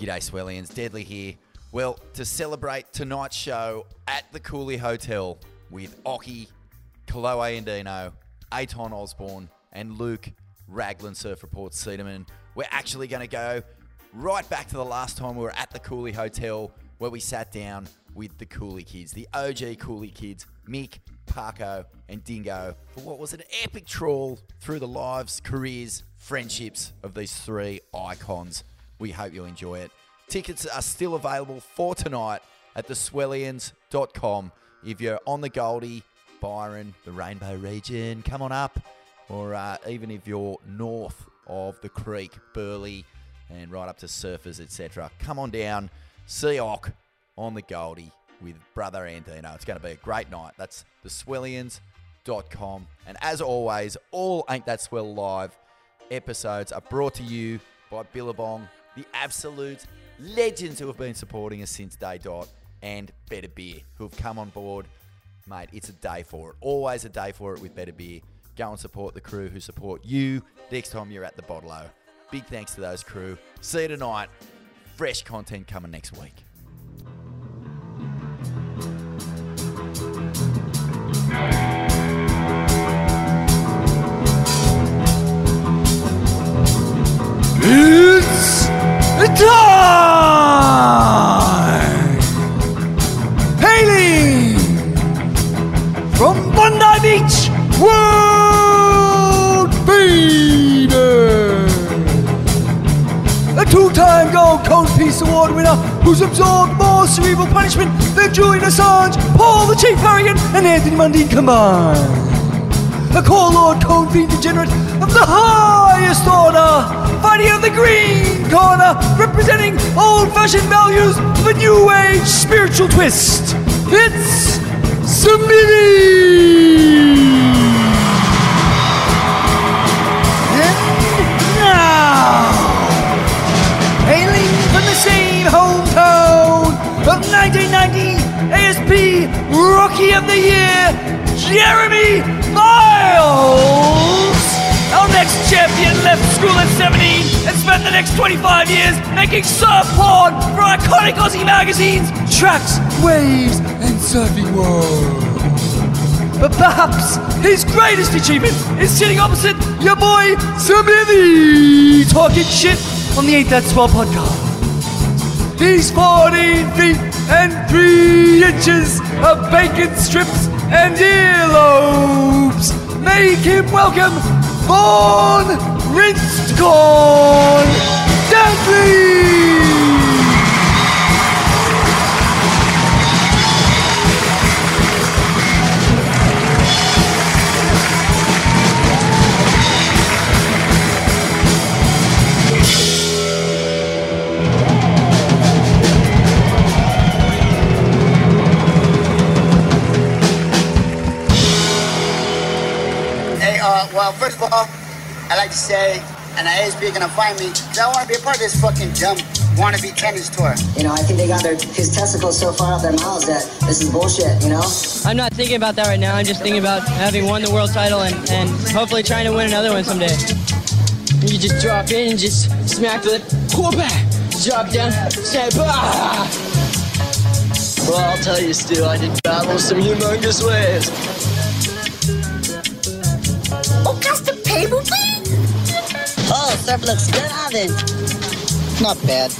G'day, Swellians. Deadly here. Well, to celebrate tonight's show at the Cooly Hotel with Occy, Kolohe Andino, Eithan Osborne, and Luke Raglan Surf Report Cedarman, we're actually going to go right back to the last time we were at the Cooly Hotel where we sat down with the Cooly kids, the OG Cooly kids, Mick, Parko, and Dingo, for what was an epic trawl through the lives, careers, friendships of these three icons. We hope you enjoy it. Tickets are still available for tonight at theswellians.com. If you're on the Goldie, Byron, the Rainbow region, come on up. Or uh, even if you're north of the creek, Burleigh, and right up to Surfers, etc., come on down, see Ock on the Goldie with brother Andino. It's going to be a great night. That's theswellians.com. And as always, all Ain't That Swell Live episodes are brought to you by Billabong, the absolute legends who have been supporting us since day dot, and Better Beer, who have come on board. Mate, it's a day for it. Always a day for it with Better Beer. Go and support the crew who support you next time you're at the Bottle Big thanks to those crew. See you tonight. Fresh content coming next week. Time! Hailing from Bondi Beach, World Beater! A two-time Gold Cone Peace Award winner who's absorbed more cerebral punishment than Julian Assange, Paul the Chief Harragon, and Anthony Mundine combined a core lord cone degenerate of the highest order, fighting on the green representing old-fashioned values of a new age spiritual twist. It's! And now, hailing from the same hometown of 1990 ASP Rookie of the Year, Jeremy Miles! Next champion left school at 17 and spent the next 25 years making surf porn for iconic Aussie magazines, Tracks, Waves, and Surfing World. But perhaps his greatest achievement is sitting opposite your boy Smithy, talking shit on the Ain't That Swell podcast. He's 14 feet and 3 inches of bacon strips and earlobes. Make him welcome Born Rinsed Corn Deadly! First of all, I'd like to say, and the ASP are gonna find me, 'cause I wanna be a part of this fucking dumb wannabe tennis tour. You know, I think they got their his testicles so far up their mouths that this is bullshit. You know. I'm not thinking about that right now. I'm just thinking about having won the world title and, and hopefully trying to win another one someday. You just drop in and just smack the lip, whoop drop down, snap. Ah! Well, I'll tell you, Stu, I did battle some humongous waves. Surf looks good, Alvin. Not bad.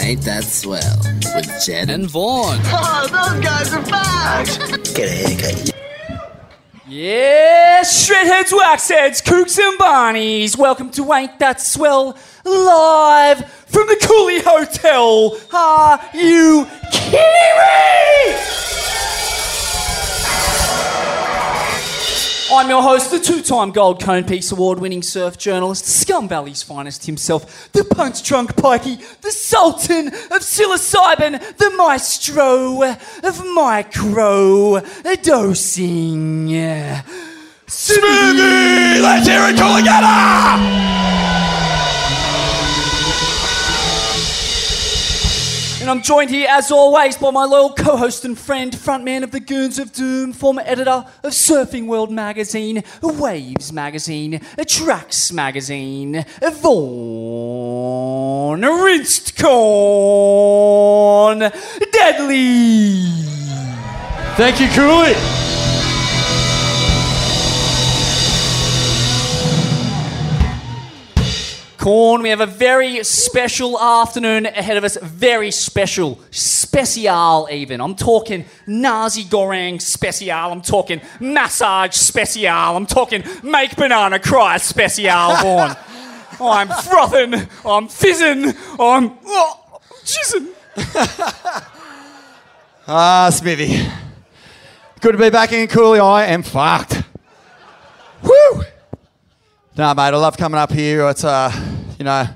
Ain't that swell? With Jed and Vaughn. Oh, those guys are back! Get a haircut. Yes, shredheads, waxheads, kooks and barneys. Welcome to Ain't That Swell live from the Cooly Hotel. Are you kidding me? I'm your host, the two-time Gold Cone Piece Award-winning surf journalist, Scum Valley's finest himself, the punch drunk pikey, the sultan of psilocybin, the maestro of micro dosing. Smithy! Let's hear it together! And I'm joined here, as always, by my loyal co host and friend, frontman of the Goons of Doom, former editor of Surfing World magazine, Waves magazine, Tracks magazine, Vaughn corn, rinsed corn, deadly. Thank you, Cooly. Corn, we have a very special afternoon ahead of us. Very special. Special, even. I'm talking Nasi Goreng special. I'm talking massage special. I'm talking make banana cry special, Vaughn. I'm frothing. I'm fizzing. I'm oh, jizzing. Ah, Smithy. Good to be back in Cooly. I am fucked. Woo! Nah, mate, I love coming up here. It's, uh, you know,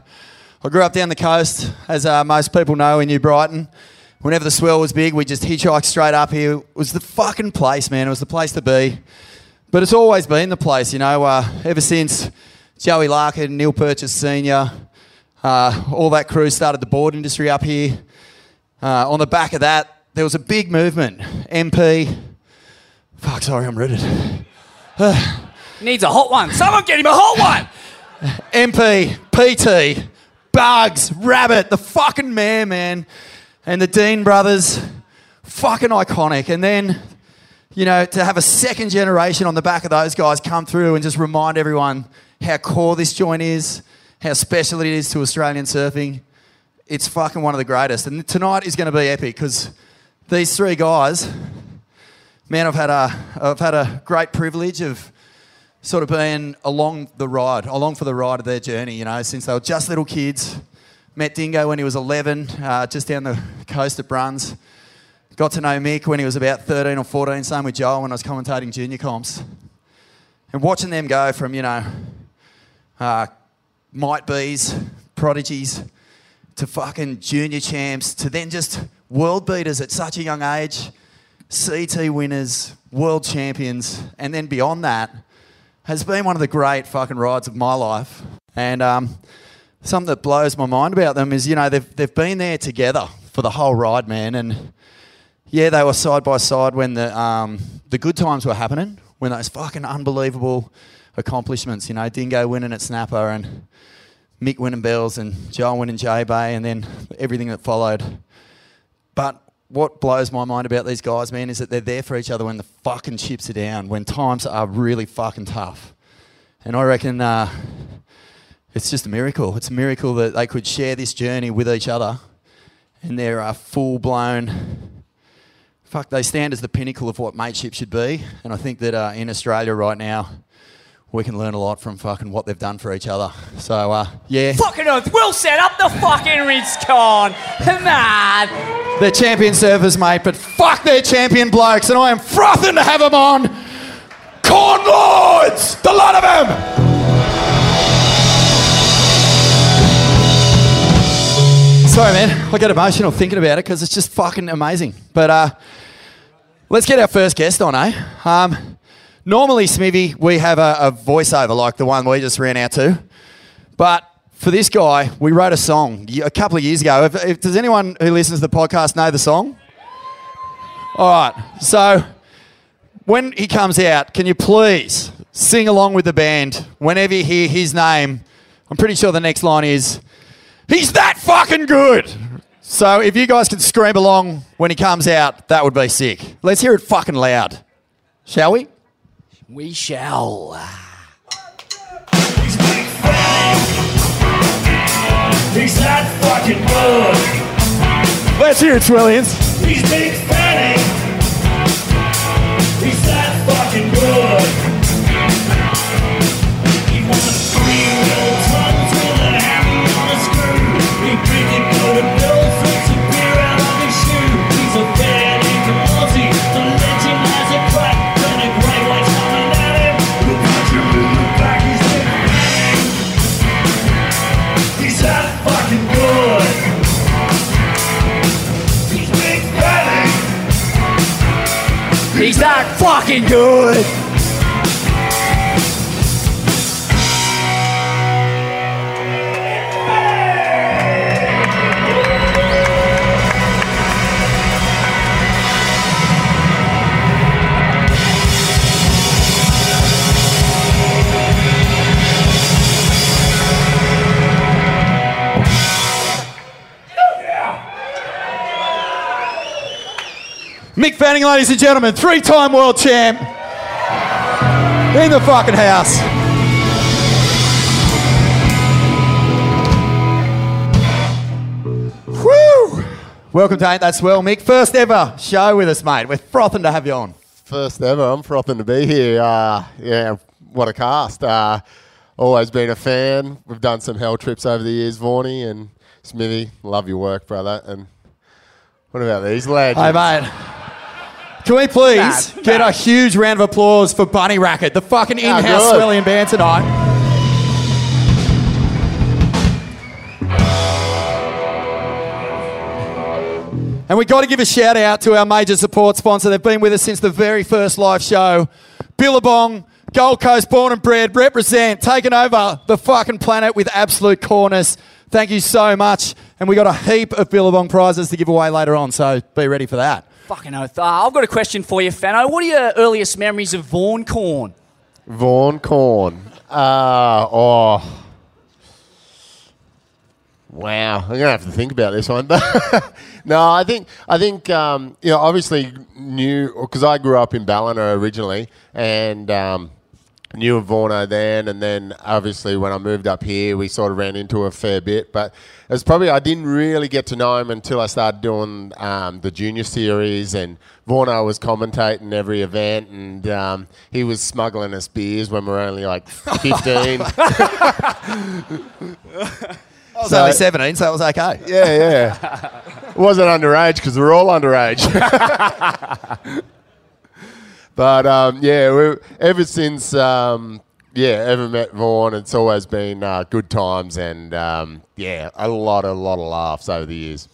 I grew up down the coast, as uh, most people know, in New Brighton. Whenever the swell was big, we just hitchhiked straight up here. It was the fucking place, man. It was the place to be. But it's always been the place, you know, uh, ever since Joey Larkin, Neal Purchase Sr., uh, all that crew started the board industry up here. Uh, on the back of that, there was a big movement. MP. Fuck, sorry, I'm rooted. Needs a hot one. Someone get him a hot one. MP, PT, Bugs, Rabbit, the fucking mayor, man, and the Dean brothers, fucking iconic. And then, you know, to have a second generation on the back of those guys come through and just remind everyone how core this joint is, how special it is to Australian surfing. It's fucking one of the greatest. And tonight is going to be epic because these three guys, man, I've had a, I've had a great privilege of sort of been along the ride, along for the ride of their journey, you know, since they were just little kids. Met Dingo when he was 11, uh, just down the coast at Bruns. Got to know Mick when he was about 13 or 14, same with Joel when I was commentating junior comps. And watching them go from, you know, uh, might bees, prodigies, to fucking junior champs, to then just world beaters at such a young age, CT winners, world champions, and then beyond that, has been one of the great fucking rides of my life. And um, something that blows my mind about them is, you know, they've, they've been there together for the whole ride, man. And yeah, they were side by side when the, um, the good times were happening, when those fucking unbelievable accomplishments, you know, Dingo winning at Snapper and Mick winning Bells and Joel winning J Bay and then everything that followed. But what blows my mind about these guys, man, is that they're there for each other when the fucking chips are down, when times are really fucking tough. And I reckon uh, it's just a miracle. It's a miracle that they could share this journey with each other and they're uh, full blown. Fuck, they stand as the pinnacle of what mateship should be. And I think that uh, in Australia right now, we can learn a lot from fucking what they've done for each other. So, uh, yeah. Fucking oath. We'll set up the fucking rinse con. Man. They're champion surfers, mate, but fuck they're champion blokes, and I am frothing to have them on. Corn Lords! The lot of them! Sorry, man. I get emotional thinking about it because it's just fucking amazing. But uh, let's get our first guest on, eh? Um, normally, Smithy, we have a, a voiceover like the one we just ran out to. But for this guy, we wrote a song a couple of years ago. If, if, does anyone who listens to the podcast know the song? All right. So when he comes out, can you please sing along with the band whenever you hear his name? I'm pretty sure the next line is, He's that fucking good. So if you guys can scream along when he comes out, that would be sick. Let's hear it fucking loud. Shall we? We shall. He's that fucking good. Let's hear it, Swellians. He's big fatty. He's that fucking good. Fucking good. Mick Fanning, ladies and gentlemen, three-time world champ in the fucking house. Woo! Welcome to Ain't That Swell, Mick. First ever show with us, mate. We're frothing to have you on. First ever. I'm frothing to be here. Uh, yeah, what a cast. Uh, always been a fan. We've done some hell trips over the years, Vaughnie and Smithy. Love your work, brother. And what about these lads? Hey, mate. Can we please Nah, get a huge round of applause for Bunny Racket, the fucking in-house swelling band tonight? And we've got to give a shout out to our major support sponsor. They've been with us since the very first live show. Billabong, Gold Coast born and bred, represent, taking over the fucking planet with absolute corners. Thank you so much. And we got a heap of Billabong prizes to give away later on, so be ready for that. Fucking oath. Uh, I've got a question for you, Fano. What are your earliest memories of Vaughan Corn? Vaughn Corn. Uh, oh. Wow, I'm gonna have to think about this one. no, I think I think um, you know obviously knew because I grew up in Ballina originally and um, knew of Vorno then, and then obviously when I moved up here, we sort of ran into a fair bit. But it was probably I didn't really get to know him until I started doing um, the junior series, and Vorno was commentating every event, and um, he was smuggling us beers when we were only like 15. I was only 17, so it was okay. Yeah, yeah. It wasn't underage because we're all underage. but um, yeah, we, ever since um, yeah, ever met Vaughn, it's always been uh, good times and um, yeah, a lot, a lot of laughs over the years.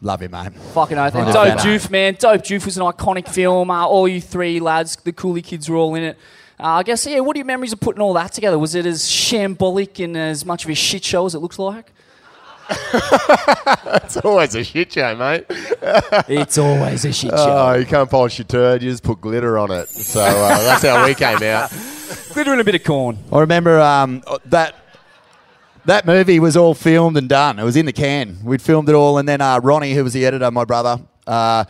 Love you, mate. Fucking oath. And Dope Fano. Joof, man. Dope Joof was an iconic film. Uh, all you three lads, the Cooly kids were all in it. Uh, I guess, yeah, what are your memories of putting all that together? Was it as shambolic and as much of a shit show as it looks like? it's always a shit show, mate. it's always a shit show. Oh, you can't polish your turd, you just put glitter on it. So uh, that's how we came out. Glitter and a bit of corn. I remember um, that that movie was all filmed and done. It was in the can. We'd filmed it all, and then uh, Ronnie, who was the editor, my brother, uh,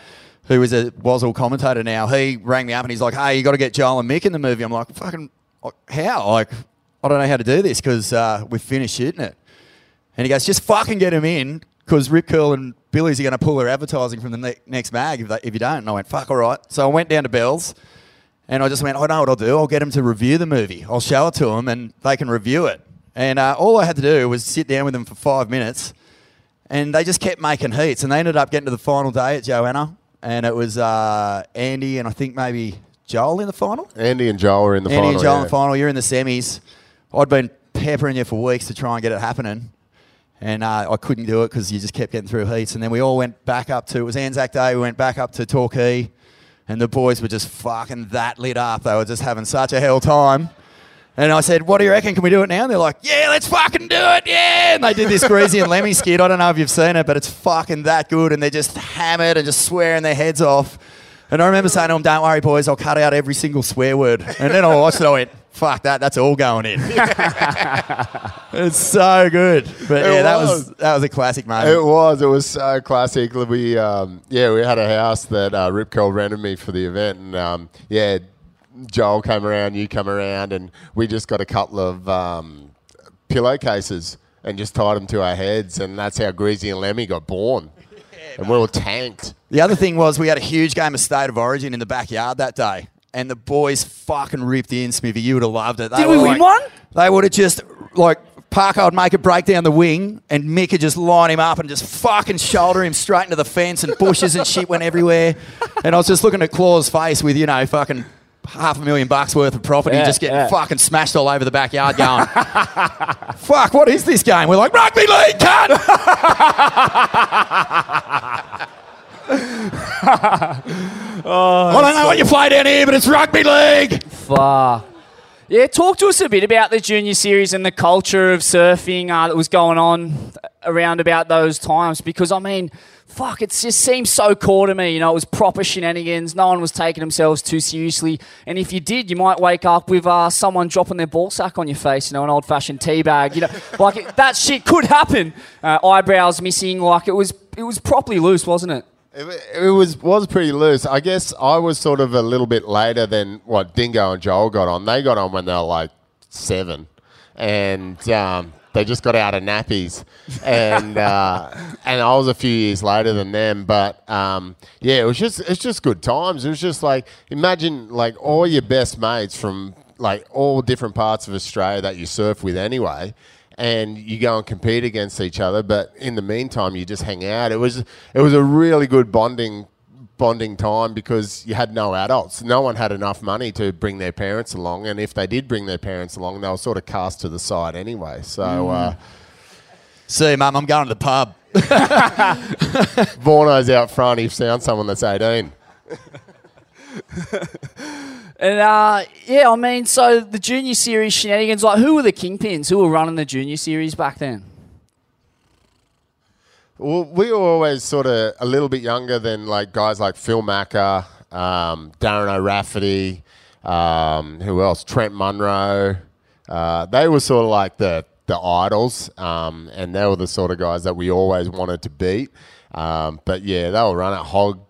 who is a Wazzle commentator now, he rang me up and he's like, "Hey, you got to get Joel and Mick in the movie." I'm like, "Fucking how? Like, I don't know how to do this because uh, we've finished shooting it." And he goes, "Just fucking get him in." Because Rip Curl and Billy's are going to pull their advertising from the ne- next mag if, they, if you don't. And I went, fuck, all right. So I went down to Bell's and I just went, I know what I'll do. I'll get them to review the movie. I'll show it to them and they can review it. And uh, all I had to do was sit down with them for five minutes and they just kept making heats. And they ended up getting to the final day at Johanna. And it was uh, Andy and I think maybe Joel in the final. Andy and Joel are in the Andy final. and Joel in the final. You're in the semis. I'd been peppering you for weeks to try and get it happening. And uh, I couldn't do it because you just kept getting through heats. And then we all went back up to, it was Anzac Day, we went back up to Torquay. And the boys were just fucking that lit up. They were just having such a hell time. And I said, What do you reckon? Can we do it now? And they're like, Yeah, let's fucking do it. Yeah. And they did this Greasy and Lemmy skit. I don't know if you've seen it, but it's fucking that good. And they're just hammered and just swearing their heads off. And I remember saying to them, Don't worry, boys, I'll cut out every single swear word. And then I watched it, I went, Fuck that, that's all going in. it's so good. But It yeah, that was. was that was a classic moment. It was. It was so classic. We, um, yeah, we had a house that uh, Rip Curl rented me for the event, and um, yeah, Joel came around, you come around, and we just got a couple of um, pillowcases and just tied them to our heads, and that's how Greasy and Lemmy got born. And we were tanked. The other thing was we had a huge game of State of Origin in the backyard that day. And the boys fucking ripped in, Smithy. You would have loved it. They Did we win like- one? They would have just, like, Parker would make a break down the wing and Mick would just line him up and just fucking shoulder him straight into the fence and bushes and shit went everywhere. And I was just looking at Claw's face with, you know, fucking half a million bucks worth of property Yeah, just getting yeah. fucking smashed all over the backyard going, fuck, what is this game? We're like, rugby league, cunt! I don't know what you play down here, but it's rugby league. Fuck. Yeah, talk to us a bit about the junior series and the culture of surfing uh, that was going on around about those times. Because I mean, fuck, it just seems so core to me. You know, it was proper shenanigans. No one was taking themselves too seriously, and if you did, you might wake up with uh, someone dropping their ball sack on your face. You know, an old-fashioned tea bag. You know, like it, that shit could happen. Uh, eyebrows missing. Like it was, it was properly loose, wasn't it? It, it was was pretty loose. I guess I was sort of a little bit later than what Dingo and Joel got on. They got on when they were like seven, and um, they just got out of nappies, and uh, and I was a few years later than them. But um, yeah, it was just it's just good times. It was just like imagine like all your best mates from like all different parts of Australia that you surf with anyway and you go and compete against each other. But in the meantime, you just hang out. It was it was a really good bonding bonding time because you had no adults. No one had enough money to bring their parents along, and if they did bring their parents along, they were sort of cast to the side anyway. So. Uh, See, mum, I'm going to the pub. Vorno's out front. He found someone that's 18. And uh, yeah, I mean, so the junior series shenanigans, like who were the kingpins? Who were running the junior series back then? Well, we were always sort of a little bit younger than like guys like Phil Macker, um, Darren O'Rafferty, um, who else? Trent Munro. Uh, they were sort of like the the idols, um, and they were the sort of guys that we always wanted to beat. Um, but yeah, they were running Hog,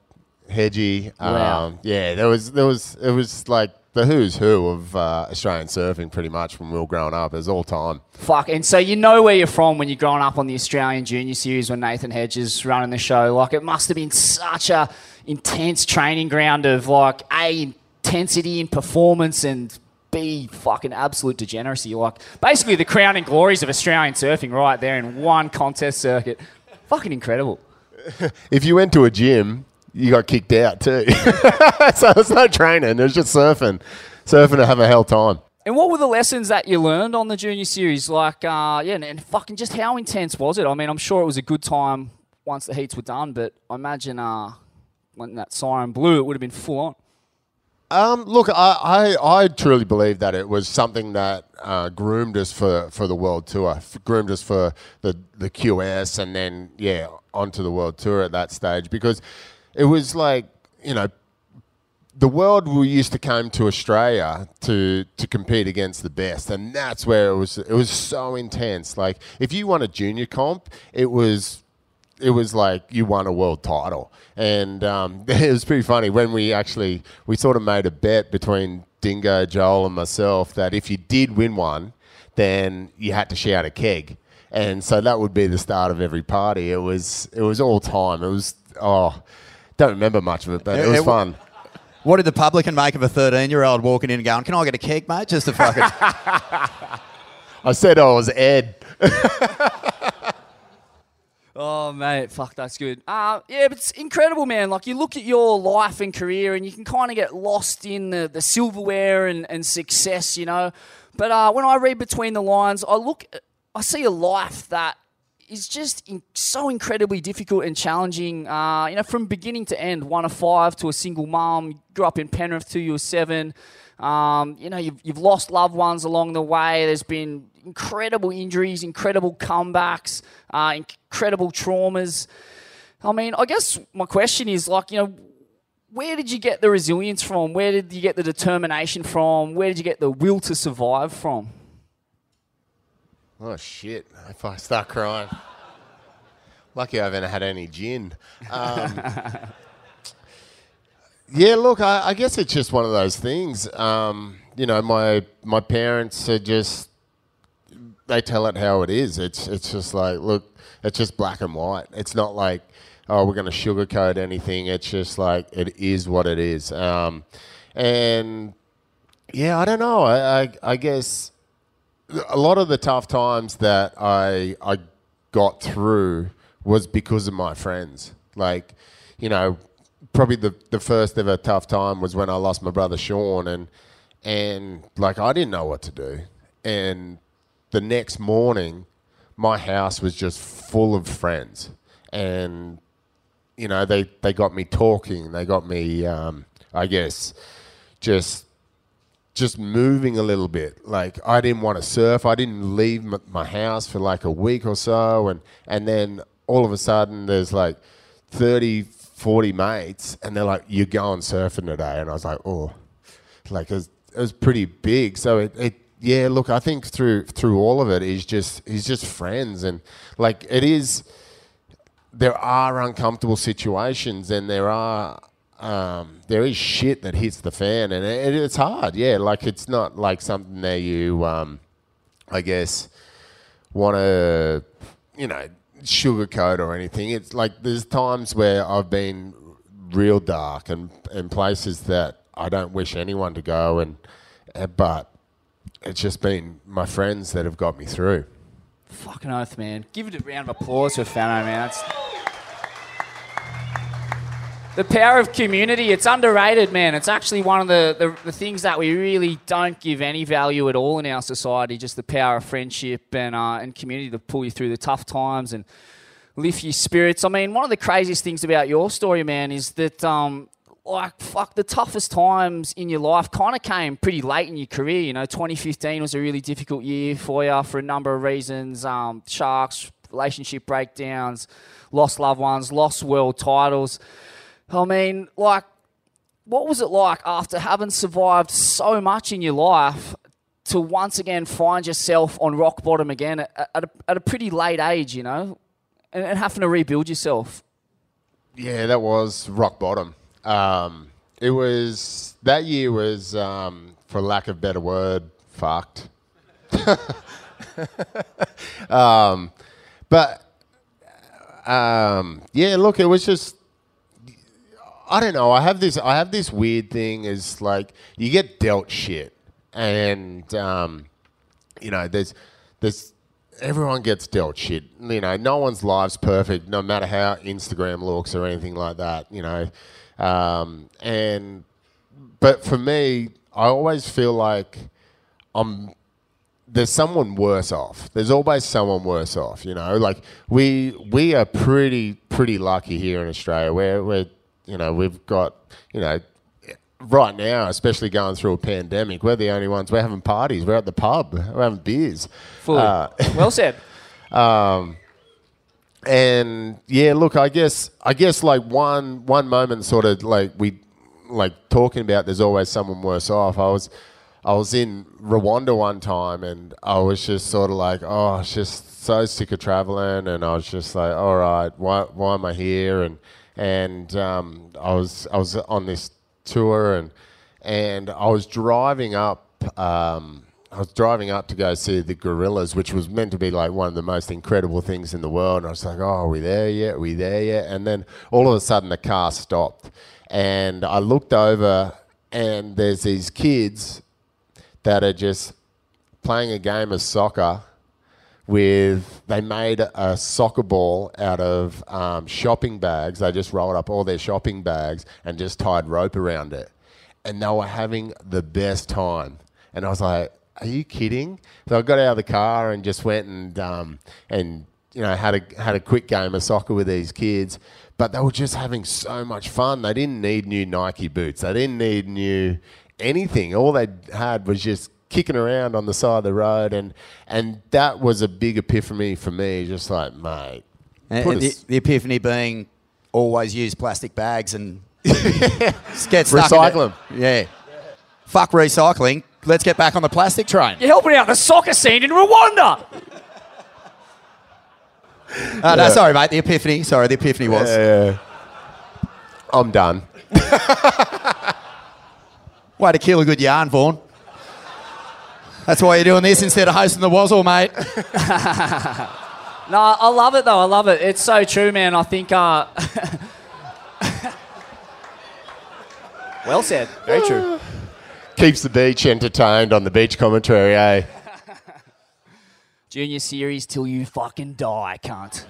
Hedgie. Wow. Um, yeah, there was there was it was like the who's who of uh, Australian surfing pretty much when we were growing up. It was all time. Fuck, and so you know where you're from when you're growing up on the Australian Junior Series when Nathan Hedges is running the show. Like it must have been such a intense training ground of like a intensity in performance and b fucking absolute degeneracy. Like basically the crowning glories of Australian surfing right there in one contest circuit. Fucking incredible. if you went to a gym, you got kicked out too. so it's no training. It was just surfing, surfing to have a hell time. And what were the lessons that you learned on the junior series? Like, uh, yeah, and, and fucking just how intense was it? I mean, I'm sure it was a good time once the heats were done, but I imagine uh, when that siren blew, it would have been full on. Um, look, I, I, I truly believe that it was something that uh, groomed us for, for the world tour, f- groomed us for the, the QS, and then yeah, onto the world tour at that stage because it was like you know the world we used to come to Australia to to compete against the best, and that's where it was. It was so intense. Like if you won a junior comp, it was it was like you won a world title, and um, it was pretty funny when we actually we sort of made a bet between Dingo, Joel, and myself that if you did win one, then you had to shout a keg, and so that would be the start of every party. It was it was all time. It was oh, don't remember much of it, but it, It- was it- fun. What did the publican make of a 13 year old walking in and going, Can I get a keg, mate? Just to fucking. I said I was Ed. Oh, mate, fuck, that's good. Uh, yeah, but it's incredible, man. Like, you look at your life and career, and you can kind of get lost in the, the silverware and, and success, you know. But uh, when I read between the lines, I look, I see a life that is just in, so incredibly difficult and challenging. Uh, you know, from beginning to end, one of five to a single mum. Grew up in Penrith till you were seven. Um, you know, you've, you've lost loved ones along the way. There's been incredible injuries, incredible comebacks, uh, incredible traumas. I mean, I guess my question is like, you know, where did you get the resilience from? Where did you get the determination from? Where did you get the will to survive from? Oh shit! If I start crying, lucky I haven't had any gin. Um, yeah, look, I, I guess it's just one of those things. Um, you know, my my parents are just they tell it how it is. It's it's just like look, it's just black and white. It's not like oh we're going to sugarcoat anything. It's just like it is what it is. Um, and yeah, I don't know. I, I I guess a lot of the tough times that I I got through was because of my friends. Like, you know, probably the, the first ever tough time was when I lost my brother Sean and and like I didn't know what to do. And the next morning my house was just full of friends. And you know, they, they got me talking, they got me um, I guess just just moving a little bit. Like I didn't want to surf. I didn't leave m- my house for like a week or so, and and then all of a sudden there's like 30, 40 mates, and they're like, "You're going surfing today," and I was like, "Oh." Like it was, it was pretty big. So it, it yeah. Look, I think through through all of it is just is just friends and like it is there are uncomfortable situations, and there are um, there is shit that hits the fan, and it, it's hard. Yeah, like it's not like something that you, um, I guess, want to, you know, sugarcoat or anything. It's like there's times where I've been real dark and and places that I don't wish anyone to go, and uh, but it's just been my friends that have got me through. Fucking oath, man. Give it a round of applause for Fano, man. That's... The power of community, it's underrated, man. It's actually one of the, the, the things that we really don't give any value at all in our society, just the power of friendship and, uh, and community to pull you through the tough times and lift your spirits. I mean, one of the craziest things about your story, man, is that um, like fuck the toughest times in your life kind of came pretty late in your career you know 2015 was a really difficult year for you for a number of reasons um, sharks relationship breakdowns lost loved ones lost world titles i mean like what was it like after having survived so much in your life to once again find yourself on rock bottom again at, at, a, at a pretty late age you know and, and having to rebuild yourself Yeah, that was rock bottom. Um, it was that year was, um, for lack of better word, fucked. um, but um, yeah, look, it was just I don't know. I have this. I have this weird thing. Is like you get dealt shit, and um, you know, there's there's everyone gets dealt shit. You know, no one's life's perfect, no matter how Instagram looks or anything like that. You know, um, and but for me, I always feel like I'm there's someone worse off. There's always someone worse off. You know, like we we are pretty pretty lucky here in Australia. Where we're you know we've got you know right now, especially going through a pandemic, we're the only ones. We're having parties. We're at the pub. We're having beers. Fully. Uh, well said. um, and yeah, look, I guess I guess like one one moment, sort of like we like talking about. There's always someone worse off. I was I was in Rwanda one time, and I was just sort of like, oh, I was just so sick of traveling, and I was just like, all right, why why am I here? And and um, I was I was on this tour, and and I was driving up. Um, I was driving up to go see the Gorillas, which was meant to be like one of the most incredible things in the world. And I was like, "Oh, are we there yet? Are we there yet?" And then all of a sudden, the car stopped, and I looked over, and there's these kids that are just playing a game of soccer with they made a soccer ball out of um, shopping bags. They just rolled up all their shopping bags and just tied rope around it, and they were having the best time. And I was like, "Are you kidding?" So I got out of the car and just went and um, and you know had a had a quick game of soccer with these kids. But they were just having so much fun. They didn't need new Nike boots. They didn't need new anything. All they had was just kicking around on the side of the road, and and that was a big epiphany for me. Just like, mate, And, and the, the epiphany being always use plastic bags and just get stuck Recycle into- Yeah. Fuck recycling. Let's get back on the plastic train. You're helping out the soccer scene in Rwanda. Uh, no, sorry, mate. The epiphany. Sorry, the epiphany was. Yeah. I'm done. Way to kill a good yarn, Vaughan. That's why you're doing this instead of hosting the Wazzle, mate. No, I love it though. I love it. It's so true, man. I think. Uh, well said. Very true. Keeps the beach entertained on the beach commentary, eh? Junior series till you fucking die, cunt.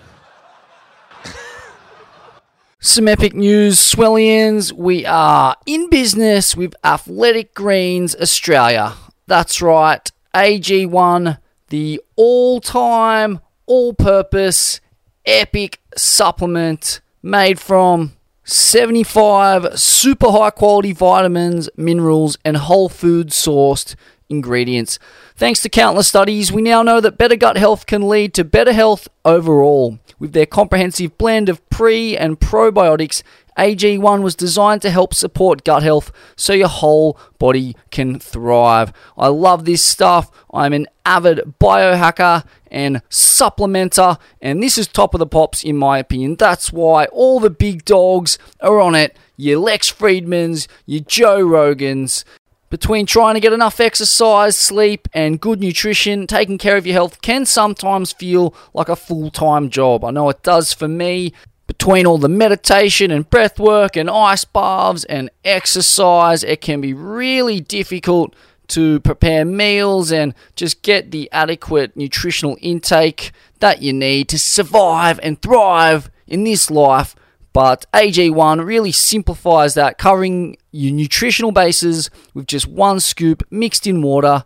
Some epic news, Swellians. We are in business with Athletic Greens Australia. That's right, AG1, the all time, all purpose, epic supplement made from 75 super high quality vitamins, minerals, and whole food sourced ingredients. Thanks to countless studies, we now know that better gut health can lead to better health overall. With their comprehensive blend of pre and probiotics, AG1 was designed to help support gut health so your whole body can thrive. I love this stuff. I'm an avid biohacker and supplementer, and this is top of the pops in my opinion. That's why all the big dogs are on it. Your Lex Fridmans, your Joe Rogans, between trying to get enough exercise, sleep, and good nutrition, taking care of your health can sometimes feel like a full time job. I know it does for me. Between all the meditation and breath work and ice baths and exercise, it can be really difficult to prepare meals and just get the adequate nutritional intake that you need to survive and thrive in this life. But AG1 really simplifies that, covering your nutritional bases with just one scoop mixed in water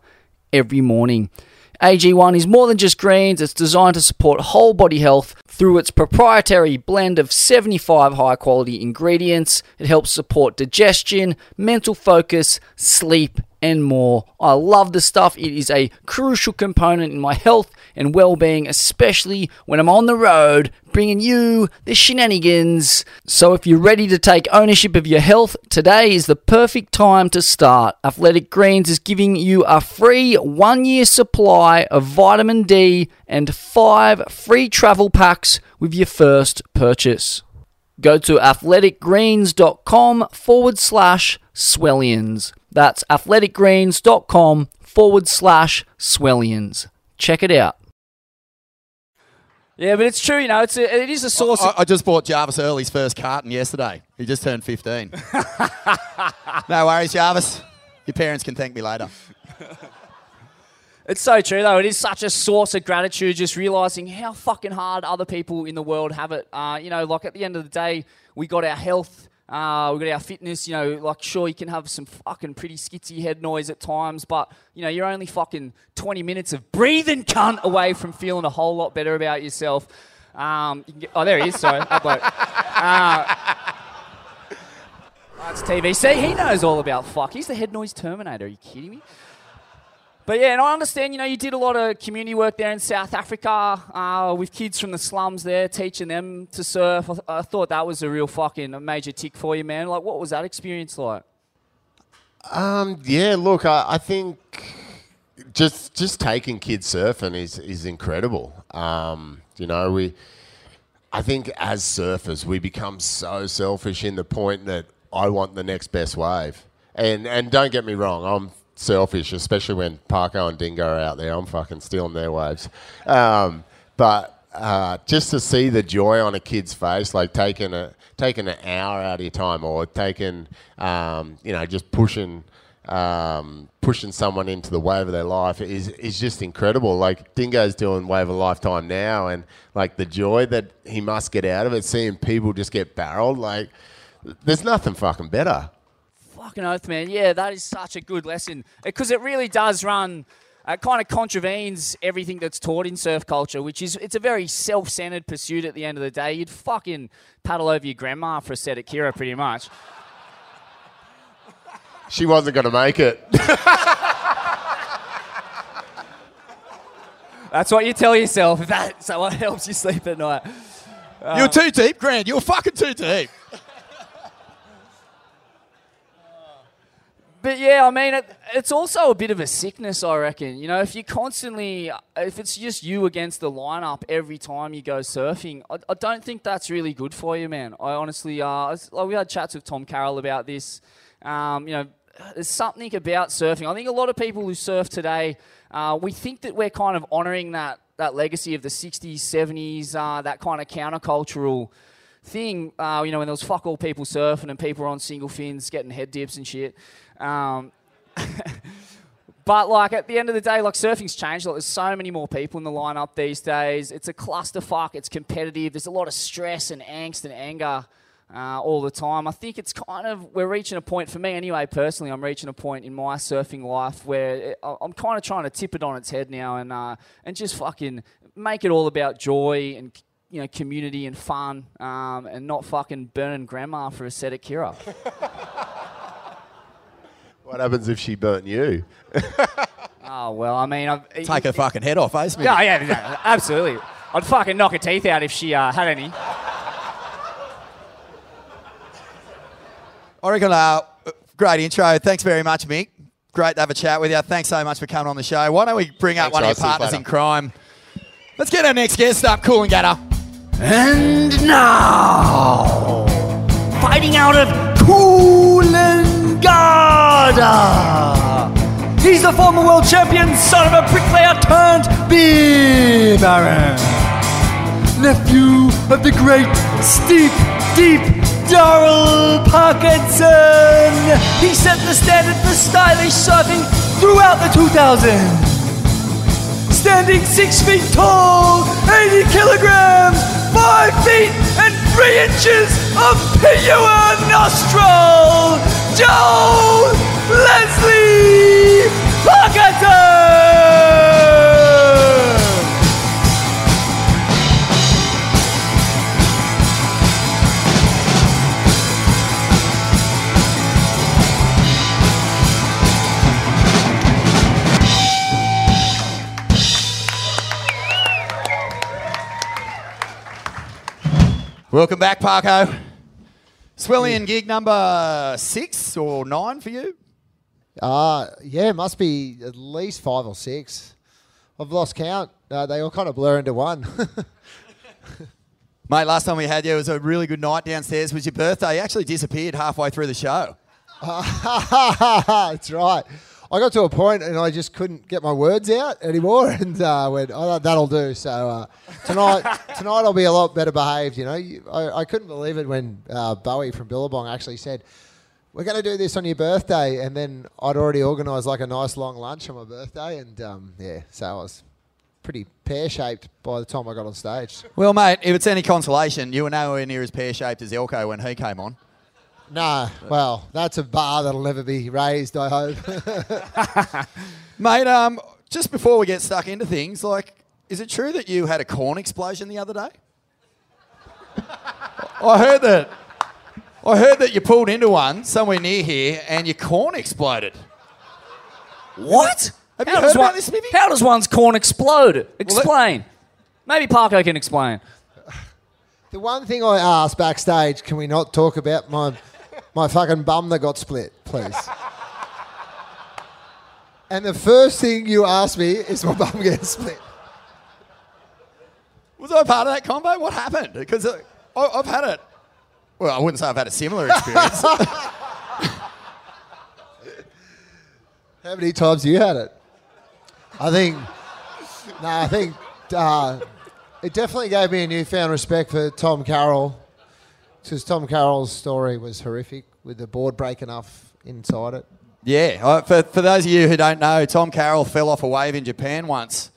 every morning. AG1 is more than just greens, it's designed to support whole body health through its proprietary blend of 75 high quality ingredients. It helps support digestion, mental focus, sleep, and more. I love the stuff. It is a crucial component in my health and well being, especially when I'm on the road bringing you the shenanigans. So, if you're ready to take ownership of your health, today is the perfect time to start. Athletic Greens is giving you a free one year supply of vitamin D and five free travel packs with your first purchase. Go to athleticgreens.com forward slash swellians. That's athleticgreens.com forward slash swellians. Check it out. Yeah, but it's true, you know, it's a, it is a source. I, I just bought Jarvis Earle's first carton yesterday. He just turned 15. no worries, Jarvis. Your parents can thank me later. It's so true, though. It is such a source of gratitude, just realizing how fucking hard other people in the world have it. Uh, you know, like at the end of the day, we got our health, uh, we got our fitness. You know, like sure you can have some fucking pretty skitsy head noise at times, but you know you're only fucking 20 minutes of breathing cunt away from feeling a whole lot better about yourself. Um, you get, oh, there he is. Sorry, that bloke. Uh, that's TV. See, he knows all about fuck. He's the head noise terminator. Are you kidding me? But yeah, and I understand, you know, you did a lot of community work there in South Africa uh, with kids from the slums there, teaching them to surf. I, I thought that was a real fucking major tick for you, man. Like, what was that experience like? Um, yeah, look, I, I think just just taking kids surfing is is incredible. Um, you know, we, I think as surfers, we become so selfish in the point that I want the next best wave. And and don't get me wrong, I'm selfish, especially when Parko and Dingo are out there. I'm fucking stealing their waves. Um, but uh, just to see the joy on a kid's face, like taking a taking an hour out of your time, or taking um, you know just pushing um, pushing someone into the wave of their life is is just incredible. Like Dingo's doing wave of lifetime now, and like the joy that he must get out of it, seeing people just get barreled, like there's nothing fucking better. Fucking oath, man. Yeah, that is such a good lesson because it really does run. It kind of contravenes everything that's taught in surf culture, which is it's a very self-centered pursuit. At the end of the day, you'd fucking paddle over your grandma for a set at Kirra, pretty much. She wasn't going to make it. That's what you tell yourself. If that so what helps you sleep at night. You're too deep, Grant. You're fucking too deep. But yeah, I mean, it, it's also a bit of a sickness, I reckon. You know, if you constantly, if it's just you against the lineup every time you go surfing, I, I don't think that's really good for you, man. I honestly, uh, like we had chats with Tom Carroll about this. Um, you know, there's something about surfing. I think a lot of people who surf today, uh, we think that we're kind of honouring that that legacy of the '60s, '70s, uh, that kind of countercultural thing. Uh, you know, when there was fuck all people surfing and people on single fins getting head dips and shit. Um, but like at the end of the day, like surfing's changed. Like, there's so many more people in the lineup these days. It's a clusterfuck. It's competitive. There's a lot of stress and angst and anger uh, all the time. I think it's kind of we're reaching a point for me anyway. Personally, I'm reaching a point in my surfing life where it, I'm kind of trying to tip it on its head now and uh, and just fucking make it all about joy and you know community and fun um, and not fucking burning grandma for a set at Kirra. What happens if she burnt you? Oh well, I mean, I've, Take her fucking head off, eh, Smithy? Yeah, yeah, yeah, absolutely. I'd fucking knock her teeth out if she uh, had any. I reckon, uh, great intro. Thanks very much, Mick. Great to have a chat with you. Thanks so much for coming on the show. Why don't we bring up Thanks, one of Ross. your partners in crime? Let's get our next guest up, Coolangatta. And now, fighting out of Coolangatta. He's the former world champion, son of a bricklayer turned beer baron. Nephew of the great Steep Deep Darrell Parkinson. He set the standard for stylish surfing throughout the 2000s standing six feet tall, 80 kilograms, five feet and three inches of pure nostril, Joel Leslie Parkinson! Welcome back, Parko. Swellian gig number six or nine for you? Uh, yeah, it must be at least five or six. I've lost count. Uh, they all kind of blur into one. Mate, last time we had you, it was a really good night downstairs. It was your birthday. You actually disappeared halfway through the show. That's right. I got to a point and I just couldn't get my words out anymore, and uh, went, "Oh, that'll do." So uh, tonight, tonight I'll be a lot better behaved. You know, You- I, I couldn't believe it when uh, Bowie from Billabong actually said, "We're going to do this on your birthday," and then I'd already organised like a nice long lunch on my birthday, and um, yeah, so I was pretty pear shaped by the time I got on stage. Well, mate, if it's any consolation, you were nowhere near as pear shaped as Elko when he came on. Nah, well, that's a bar that'll never be raised. I hope. Mate, um, just before we get stuck into things, like, is it true that you had a corn explosion the other day? I heard that. I heard that you pulled into one somewhere near here and your corn exploded. What? Have you how heard does about one- this, Smithy? How does one's corn explode? Explain. Maybe Parko can explain. The one thing I asked backstage, can we not talk about my my fucking bum that got split, please? And the first thing you ask me is my bum getting split. Was I part of that combo? What happened? Because uh, I've had it. Well, I wouldn't say I've had a similar experience. How many times you had it? I think. No, I think uh, it definitely gave me a newfound respect for Tom Carroll, because Tom Carroll's story was horrific with the board breaking off inside it. Yeah, uh, for, for those of you who don't know, Tom Carroll fell off a wave in Japan once.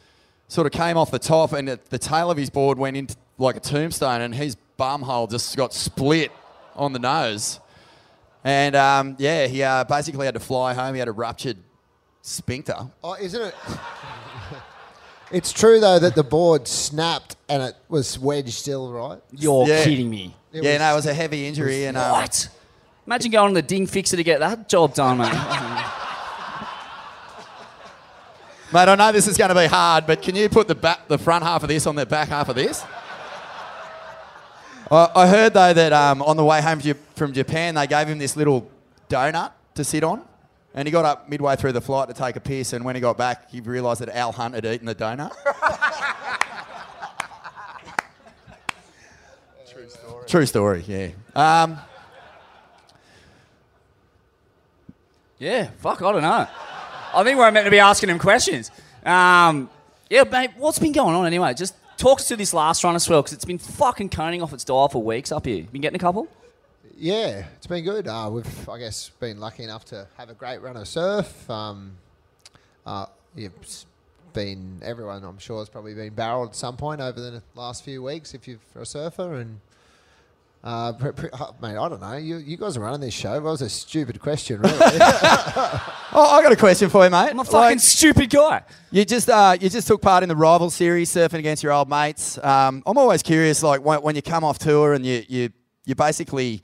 Sort of came off the top, and the, the tail of his board went into like a tombstone, and his bum hole just got split on the nose. And um, yeah, he uh, basically had to fly home. He had a ruptured sphincter. Oh, isn't it? it's true though that the board snapped and it was wedged still, right? You're Yeah. kidding me. It yeah, was- no, it was a heavy injury. and um, What? Imagine going to the ding fixer to get that job done, mate. Mate, I know this is going to be hard, but can you put the back, the front half of this on the back half of this? I, I heard though that um, on the way home Ju- from Japan, they gave him this little donut to sit on, and he got up midway through the flight to take a piss, and when he got back, he realised that Al Hunt had eaten the donut. True story. True story, yeah. Um, yeah, fuck, I don't know. I think we're meant to be asking him questions. Um, yeah, mate, what's been going on anyway? Just talk us to this last run as well, because it's been fucking coning off its dial for weeks up here. Been getting a couple? Yeah, it's been good. Uh, we've, I guess, been lucky enough to have a great run of surf. Um, uh, it's been everyone, I'm sure, has probably been barreled at some point over the last few weeks if you're a surfer. And uh, pre- pre- uh, mate, I don't know. You, you guys are running this show. That was a stupid question, really. oh, I got a question for you, mate. I'm a fucking stupid guy. You just uh, you just took part in the rival series, surfing against your old mates. Um, I'm always curious, like when, when you come off tour and you you you basically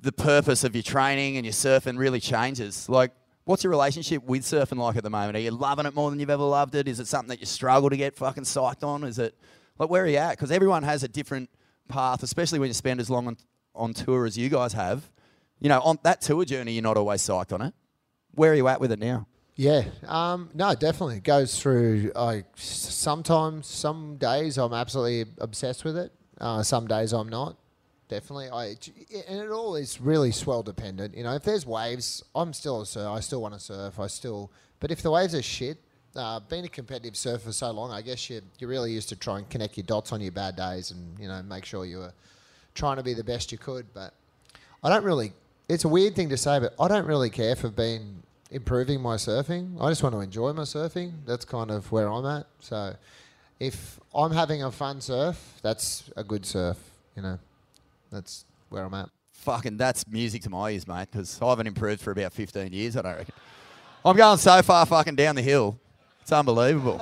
the purpose of your training and your surfing really changes. Like, what's your relationship with surfing like at the moment? Are you loving it more than you've ever loved it? Is it something that you struggle to get fucking psyched on? Is it like where are you at? Because everyone has a different path, especially when you spend as long on, on tour as you guys have. You know, on that tour journey, you're not always psyched on it. Where are you at with it now? Yeah, um, no, definitely it goes through. Like sometimes, some days I'm absolutely obsessed with it. Uh, some days I'm not. Definitely, I and it all is really swell dependent. You know, if there's waves, I'm still a surf. I still want to surf. I still, but if the waves are shit, uh, being a competitive surfer for so long, I guess you you really used to try and connect your dots on your bad days and you know make sure you were trying to be the best you could. But I don't really. It's a weird thing to say, but I don't really care for being improving my surfing. I just want to enjoy my surfing. That's kind of where I'm at. So, if I'm having a fun surf, that's a good surf. You know, that's where I'm at. Fucking, that's music to my ears, mate. Because I haven't improved for about 15 years. I don't reckon. I'm going so far fucking down the hill. It's unbelievable.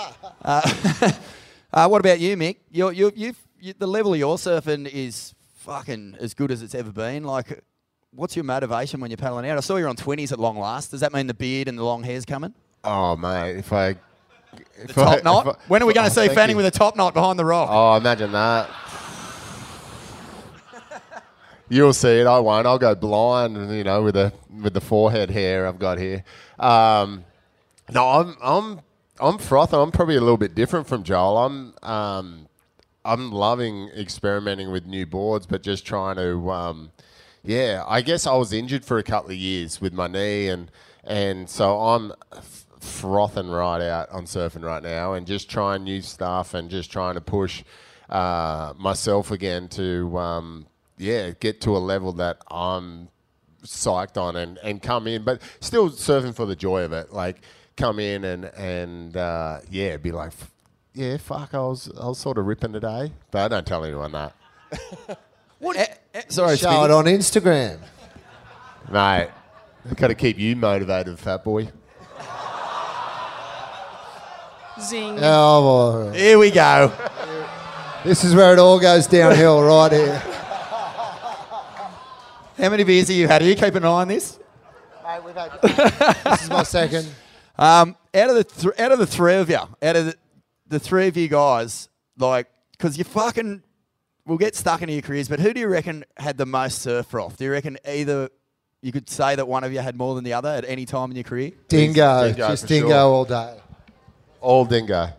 uh, uh, what about you, Mick? You're, you you've, you, the level of your surfing is fucking as good as it's ever been. Like, what's your motivation when you're paddling out? I saw you're on 20s at long last. Does that mean the beard and the long hair's coming? Oh mate, if I The top knot? when are we going to see Fanning with a top knot behind the rock? Oh, imagine that. You'll see it. I won't. I'll go blind, you know, with the with the forehead hair I've got here. Um, no, I'm I'm I'm frothing. I'm probably a little bit different from Joel. I'm um, I'm loving experimenting with new boards, but just trying to, um, yeah. I guess I was injured for a couple of years with my knee, and and so I'm frothing right out on surfing right now, and just trying new stuff, and just trying to push uh, myself again to, um, yeah, get to a level that I'm psyched on and, and come in, but still surfing for the joy of it. Like come in and and uh, yeah, be like, yeah, fuck, I was I was sort of ripping today, but I don't tell anyone that, What? Sorry, Show Spiggy. it on Instagram. mate. Got to keep you motivated, fat boy. Zing. Oh, boy. Here we go. this is where it all goes downhill, right here. How many beers have you had? Are you keeping an eye on this? This is my second. Um, out of the th- out of the three of you, out of the, the three of you guys, like, because you fucking will get stuck into your careers, but who do you reckon had the most surf off? Do you reckon either you could say that one of you had more than the other at any time in your career? Dingo, Dingo, just dingo sure. all day. All dingo.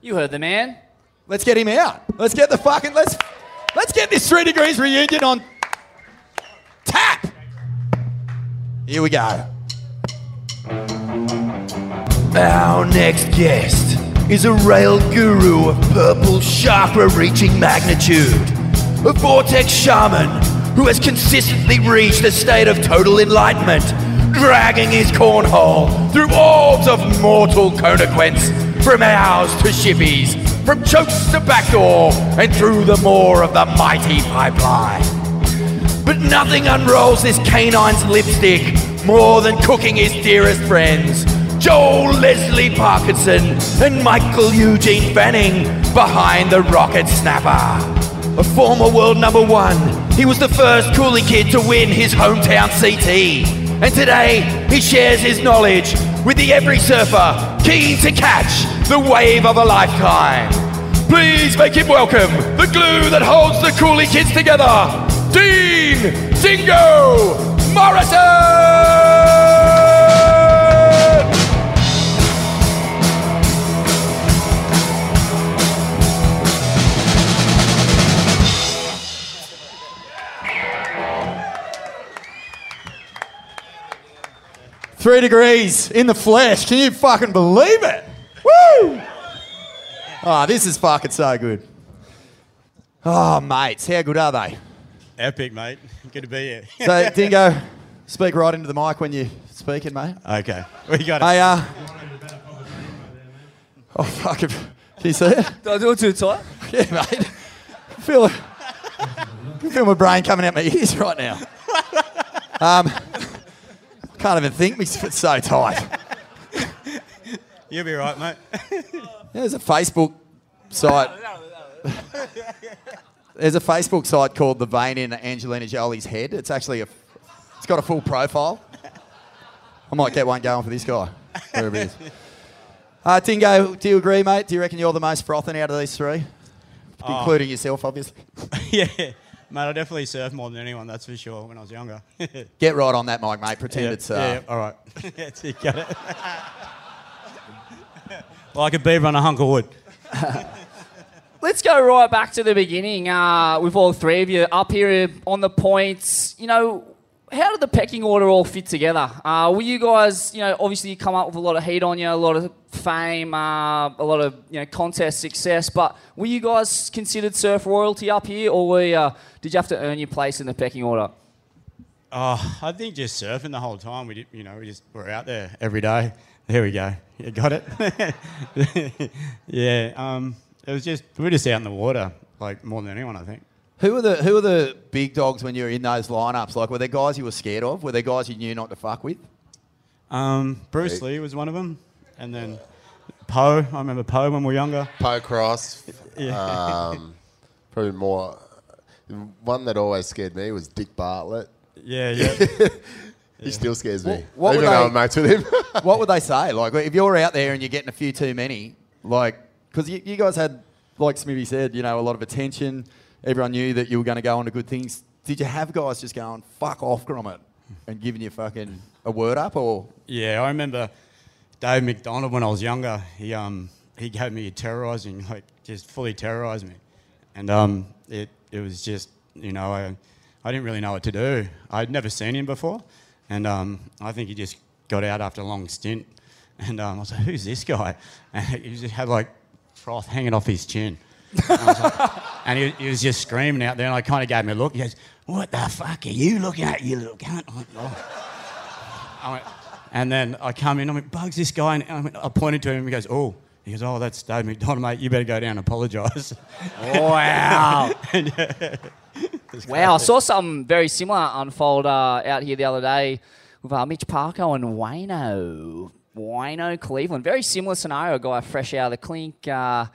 You heard the man. Let's get him out. Let's get the fucking let's let's get this three degrees reunion on Here we go. Our next guest is a rail guru of purple chakra reaching magnitude, a vortex shaman who has consistently reached a state of total enlightenment, dragging his cornhole through orbs of mortal consequence, from ours to shippies, from Chopes to backdoor, and through the maw of the mighty pipeline. But nothing unrolls this canine's lipstick more than cooking his dearest friends, Joel Leslie Parkinson and Michael Eugene Fanning, behind the rock at Snapper. A former world number one, he was the first Cooly kid to win his hometown CT. And today, he shares his knowledge with the every surfer keen to catch the wave of a lifetime. Please make him welcome the glue that holds the Cooly kids together, Dean Dingo Morrison! Three degrees in the flesh. Can you fucking believe it? Woo! Oh, this is fucking so good. Oh, mates, how good are they? Epic, mate. Good to be here. So, Dingo, speak right into the mic when you're speaking, mate. Okay. We got it. Hey, uh. Oh, fuck it. Can you see it? Do I do it too tight? Yeah, mate. I feel, I can feel my brain coming out my ears right now. Um, can't even think me it's so tight. You'll be right, mate. There's a Facebook site. There's a Facebook site called The Vein in Angelina Jolie's Head. It's actually a, it's got a full profile. I might get one going for this guy, wherever he is. Uh, Dingo, do you agree, mate? Do you reckon you're the most frothing out of these three? Oh. Including yourself, obviously. yeah, mate, I definitely surfed more than anyone, that's for sure, when I was younger. Get right on that mic, mate. Pretend yeah, it's. Uh, yeah, all right. That's it, got it. like a beaver on a hunk of wood. Let's go right back to the beginning uh, with all three of you up here on the points. You know, how did the pecking order all fit together? Uh, were you guys, you know, obviously you come up with a lot of heat on you, a lot of fame, uh, a lot of you know contest success, but were you guys considered surf royalty up here, or were you, did you have to earn your place in the pecking order? Oh, I think just surfing the whole time. We did, you know, we just were out there every day. There we go. You got it. yeah. Um, it was just we were just out in the water, like more than anyone, I think. Who are the Who are the big dogs when you were in those lineups? Like, were there guys you were scared of? Were there guys you knew not to fuck with? Um, Bruce Lee was one of them, and then Poe. I remember Poe when we were younger. Poe Cross. Yeah. Um, probably more. One that always scared me was Dick Bartlett. Yeah, yeah. he still scares me. What even would though they- I'm mates with him. what would they say? Like, if you're out there and you're getting a few too many, like, because you, you guys had, like Smithy said, you know, a lot of attention. Everyone knew that you were going to go on to good things. Did you have guys just going, fuck off, grommet, and giving you fucking a word up? Or Yeah, I remember Dave McDonald when I was younger. He um he gave me a terrorising, like just fully terrorised me, and um it it was just you know I I didn't really know what to do. I'd never seen him before, and um I think he just got out after a long stint, and um, I was like, who's this guy? And he just had like froth hanging off his chin. And, like- and he, he was just screaming out there, and I kind of gave him a look. He goes, "What the fuck are you looking at, you little cunt?" I went, "Oh." I went, and then I come in, I went, Bugs, this guy, and I, went, I pointed to him, and he goes, oh. He goes, oh, that's Dave McDonald, mate, you better go down and apologise. Wow. And, yeah, Wow, I saw something very similar unfold uh, out here the other day with uh, Mitch Parko and Wayno. Wayno Cleveland. Very similar scenario. Guy fresh out of the clink. Uh,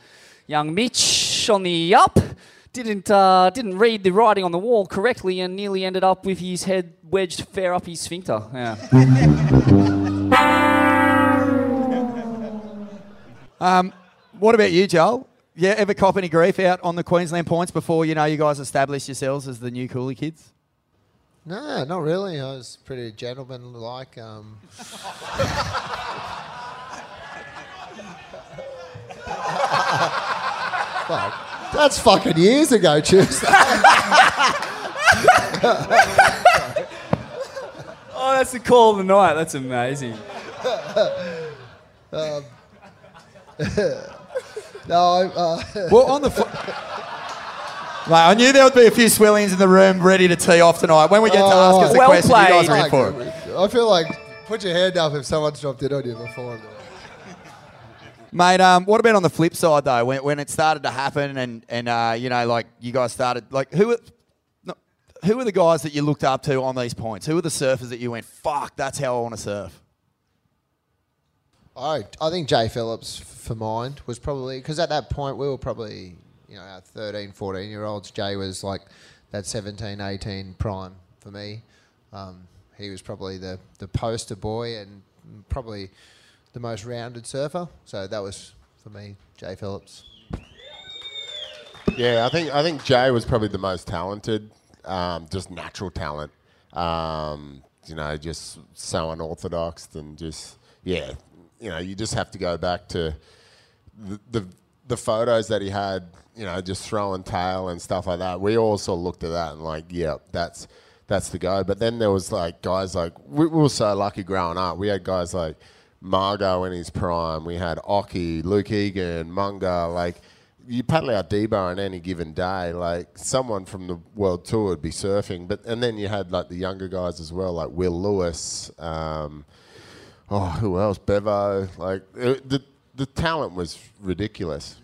young Mitch on the up. Didn't uh, didn't read the writing on the wall correctly and nearly ended up with his head wedged fair up his sphincter. Yeah. Um, what about you, Joel? Yeah, ever cop any grief out on the Queensland points before you know you guys established yourselves as the new Cooly kids? No, not really. I was pretty gentleman-like. Um, Fuck. That's fucking years ago, Tuesday. Oh, that's the call of the night. That's amazing. um, no, I, uh, Well, on the. Fo- Mate, I knew there would be a few swellians in the room ready to tee off tonight. When we get to ask us the Well question, you guys are in for it. I feel like put your hand up if someone's dropped it on you before. Mate, um, what about on the flip side though? When, when it started to happen, and and uh, you know, like you guys started, like who, were- no, who were the guys that you looked up to on these points? Who were the surfers that you went, fuck, that's how I want to surf? I I think Jay Phillips for mine was probably because at that point we were probably you know our 13, 14 year olds. Jay was like that 17, 18 prime for me. Um, he was probably the the poster boy and probably the most rounded surfer. So that was for me, Jay Phillips. Yeah, I think I think Jay was probably the most talented, um, just natural talent. Um, you know, just so unorthodox and just yeah, you know, you just have to go back to the the, the photos that he had. You know, just throwing tail and stuff like that. We of looked at that and like, yeah, that's that's the go. But then there was like guys like we, we were so lucky growing up. We had guys like Margot in his prime. We had Occy, Luke Egan, Munga. Like you paddle out Debo on any given day, like someone from the world tour would be surfing. But and then you had like the younger guys as well, like Will Lewis. Um, oh, who else? Bevo. Like it, the the talent was ridiculous.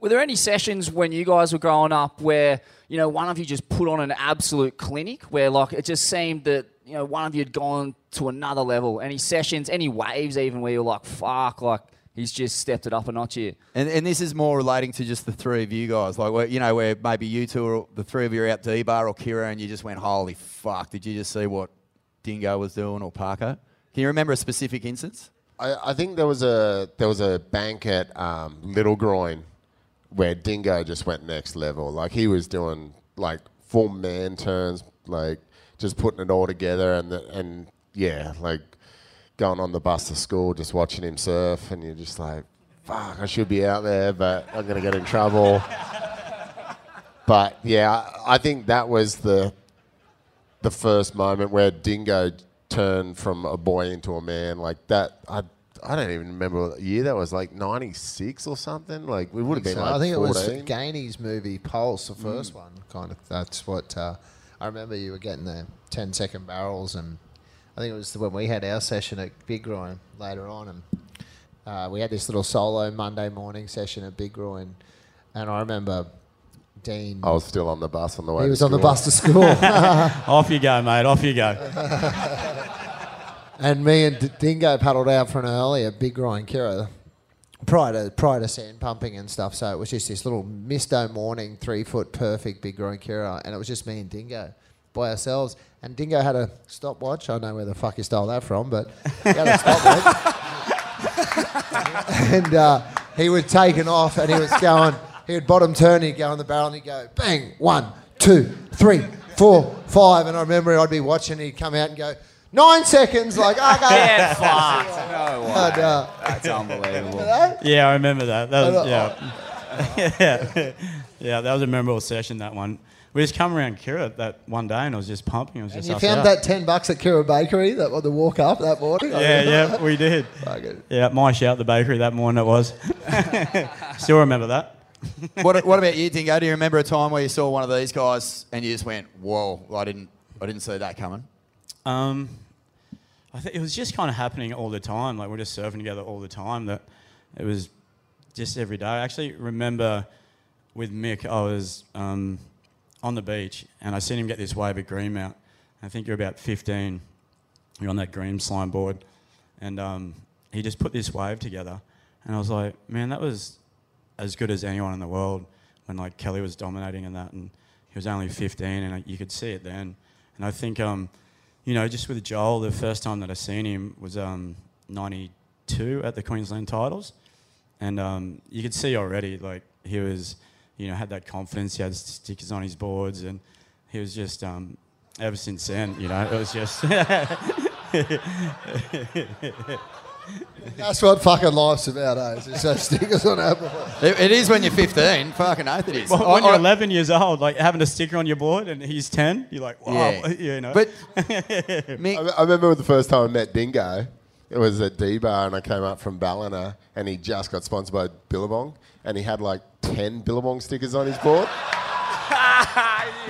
Were there any sessions when you guys were growing up where you know one of you just put on an absolute clinic, where like it just seemed that you know one of you had gone to another level? Any sessions, any waves, even where you're like, "Fuck!" Like he's just stepped it up a notch here. And, and this is more relating to just the three of you guys, like where, you know, where maybe you two or the three of you are out D bar or Kirra, and you just went, "Holy fuck!" Did you just see what Dingo was doing or Parko? Can you remember a specific instance? I, I think there was a there was a bank at um, Little Groin where Dingo just went next level. Like he was doing like full man turns, like just putting it all together, and the, and yeah, like going on the bus to school, just watching him surf, and you're just like, fuck, I should be out there, but I'm gonna get in trouble. but yeah, I, think that was the the first moment where Dingo turned from a boy into a man like that. I I don't even remember what year that was, like '96 or something. Like we would have been So like I think 14. it was Gainey's movie Pulse, the first Mm. one. Kind of. That's what uh, I remember. You were getting the 10 second barrels, and I think it was when we had our session at Big Groin later on, and uh, we had this little solo Monday morning session at Big Groin, and I remember Dean. I was still on the bus on the way. He to was on the bus to school. Off you go, mate. Off you go. and me and D- Dingo paddled out for an early at Big Groin Kirra prior to prior to sand pumping and stuff. So it was just this little misto morning, three foot perfect Big Groin Kirra, and it was just me and Dingo by ourselves. And Dingo had a stopwatch. I don't know where the fuck he stole that from, but he had a stopwatch. and uh, he was taking off, and he was going. He would bottom turn. He'd go on the barrel, and he'd go bang, one, two, three, four, five. And I remember I'd be watching. He'd come out and go. Nine seconds, like, okay. Get fucked. No way. And, uh, That's unbelievable. Yeah, I remember that. That was yeah, yeah, yeah. That was a memorable session. That one. We just come around Kirra that one day, and I was just pumping. It was And just you found out. that 10 bucks at Kirra Bakery, that on the walk up that morning? Yeah, yeah, we did. Yeah, my shout the bakery that morning it was. Still remember that. what, what about you, Dingo? Do you remember a time where you saw one of these guys and you just went, "Whoa, I didn't, I didn't see that coming." Um, I think it was just kind of happening all the time. Like we're just surfing together all the time. That it was just every day. I actually remember with Mick, I was um, on the beach and I seen him get this wave at Greenmount. I think you're about 15. You're on that green slime board, and um, he just put this wave together, and I was like, man, that was as good as anyone in the world when like Kelly was dominating and that, and he was only 15, and you could see it then. And I think, um, you know, just with Joel, the first time that I seen him was um, 92 at the Queensland titles, and um, you could see already like he was, you know, had that confidence. He had stickers on his boards, and he was just. Um, ever since then, you know, it was just. That's what fucking life's about, eh? It's just those stickers on our board. It, it is when you're 15. Fucking oath it is. Well, when I- you're I- 11 years old, like having a sticker on your board and he's 10, you're like, wow, Yeah. you know. But I, I remember the first time I met Dingo. It was at D Bar, and I came up from Ballina, and he just got sponsored by Billabong, and he had like ten Billabong stickers on his board.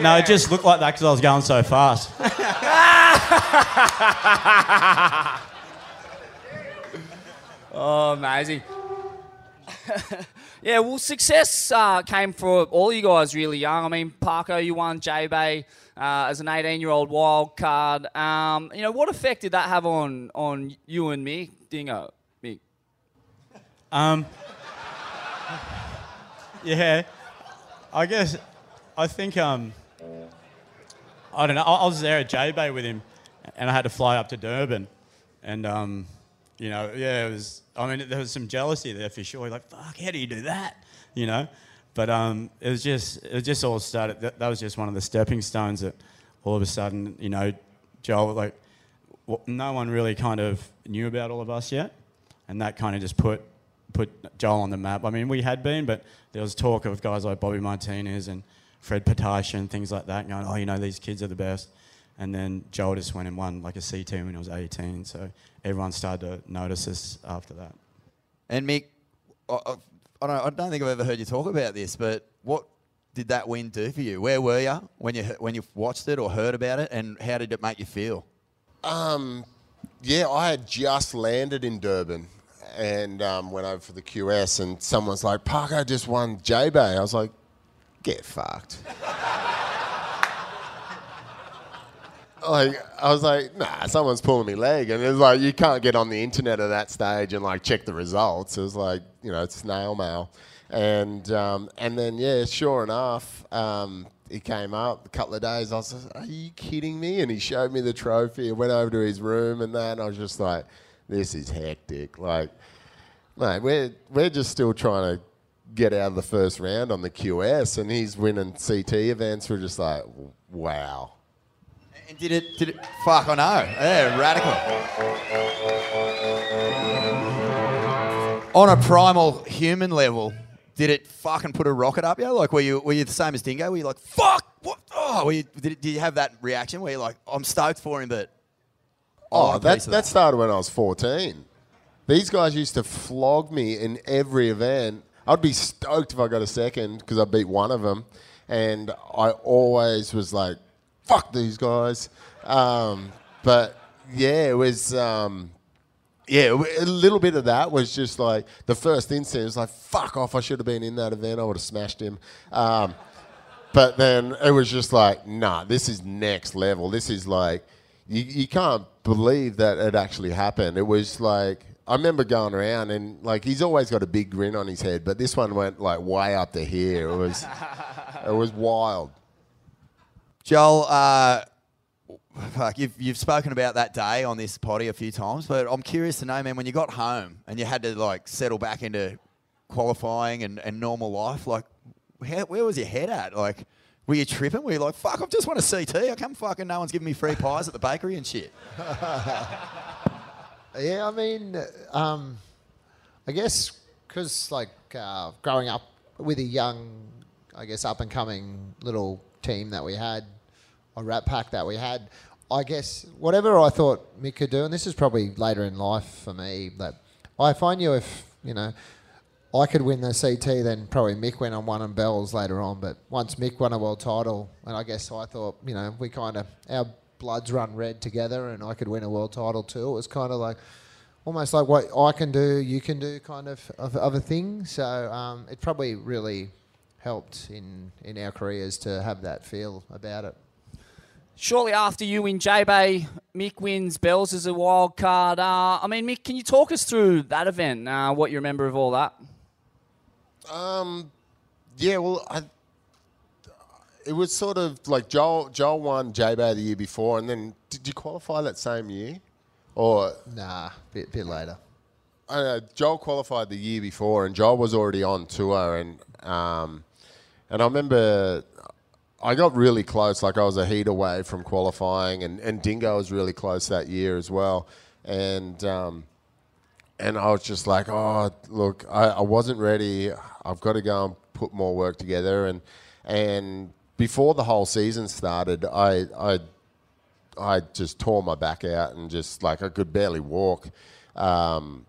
No, it just looked like that because I was going so fast. Oh, amazing. yeah, well, success uh, came for all you guys really young. I mean, Parko, you won J Bay uh, as an 18 year old wild card. Um, you know, what effect did that have on, on you and me, Dingo? Me. Um, yeah, I guess I think um, I don't know. I, I was there at J Bay with him, and I had to fly up to Durban, and um, you know, yeah, it was. I mean, there was some jealousy there for sure. Like, fuck, how do you do that? You know, but um, it was just it just all started. That, that was just one of the stepping stones that all of a sudden, you know, Joel like no one really kind of knew about all of us yet, and that kind of just put put Joel on the map. I mean, we had been, but there was talk of guys like Bobby Martinez and Fred Patacchia and things like that, going, oh, you know, these kids are the best. And then Joel just went and won like a CT when he was 18. So everyone started to notice us after that. And Mick, I, I, I, don't, I don't think I've ever heard you talk about this, but what did that win do for you? Where were you when you when you watched it or heard about it, and how did it make you feel? Um, yeah, I had just landed in Durban and um, went over for the QS, and someone's like, Parko just won J Bay. I was like, get fucked. Like, I was like, nah, someone's pulling me leg. And it was like, you can't get on the internet at that stage and like check the results. It was like, you know, it's snail mail. And, um, and then, yeah, sure enough, um, he came up a couple of days. I was like, "Are you kidding me?" And he showed me the trophy. I went over to his room and that. And I was just like, "This is hectic." Like, mate, we're we're just still trying to get out of the first round on the QS, and he's winning CT events. We're just like, wow. And did it? Did it? Fuck, I know. Yeah, radical. On a primal human level, did it fucking put a rocket up you? Like, were you were you the same as Dingo? Were you like, fuck? What? Oh, were you, did, it- did you have that reaction where you're like, I'm stoked for him, but Oh, oh want that, that started when I was 14. These guys used to flog me in every event. I'd be stoked if I got a second because I beat one of them. And I always was like, fuck these guys. Um, but yeah, it was. Um, yeah, a little bit of that was just like the first instinct was like, fuck off, I should have been in that event, I would have smashed him. Um, but then it was just like, nah, this is next level. This is like, you, you can't believe that it actually happened. It was like, I remember going around and like, he's always got a big grin on his head, but this one went like way up to here. It was, it was wild. Joel, uh, you've, you've spoken about that day on this potty a few times, but I'm curious to know, man, when you got home and you had to like settle back into qualifying and, and normal life, like, how, where was your head at? Like, were you tripping? Were you like, fuck, I've just want a CT. I come fucking no one's giving me free pies at the bakery and shit. Yeah, I mean, um, I guess because like uh, growing up with a young, I guess up and coming little team that we had, a rat pack that we had, I guess whatever I thought Mick could do, and this is probably later in life for me, that I find you if you know. I could win the CT, then probably Mick went on one and Bells later on. But once Mick won a world title, and I guess I thought, you know, we kind of our bloods run red together, and I could win a world title too. It was kind of like almost like what I can do, you can do, kind of of, of a thing. So um, it probably really helped in in our careers to have that feel about it. Shortly after you win J-Bay, Mick wins Bells as a wild card. Uh, I mean, Mick, can you talk us through that event? Uh, what you remember of all that? Um, yeah, well, I, it was sort of like Joel. Joel won J Bay the year before, and then did you qualify that same year, or nah, bit bit later? I know, Joel qualified the year before, and Joel was already on tour, and um, and I remember I got really close. Like I was a heat away from qualifying, and, and Dingo was really close that year as well, and. Um, and I was just like, oh, look, I, I wasn't ready. I've got to go and put more work together. And and before the whole season started, I I I just tore my back out and just like I could barely walk. Um,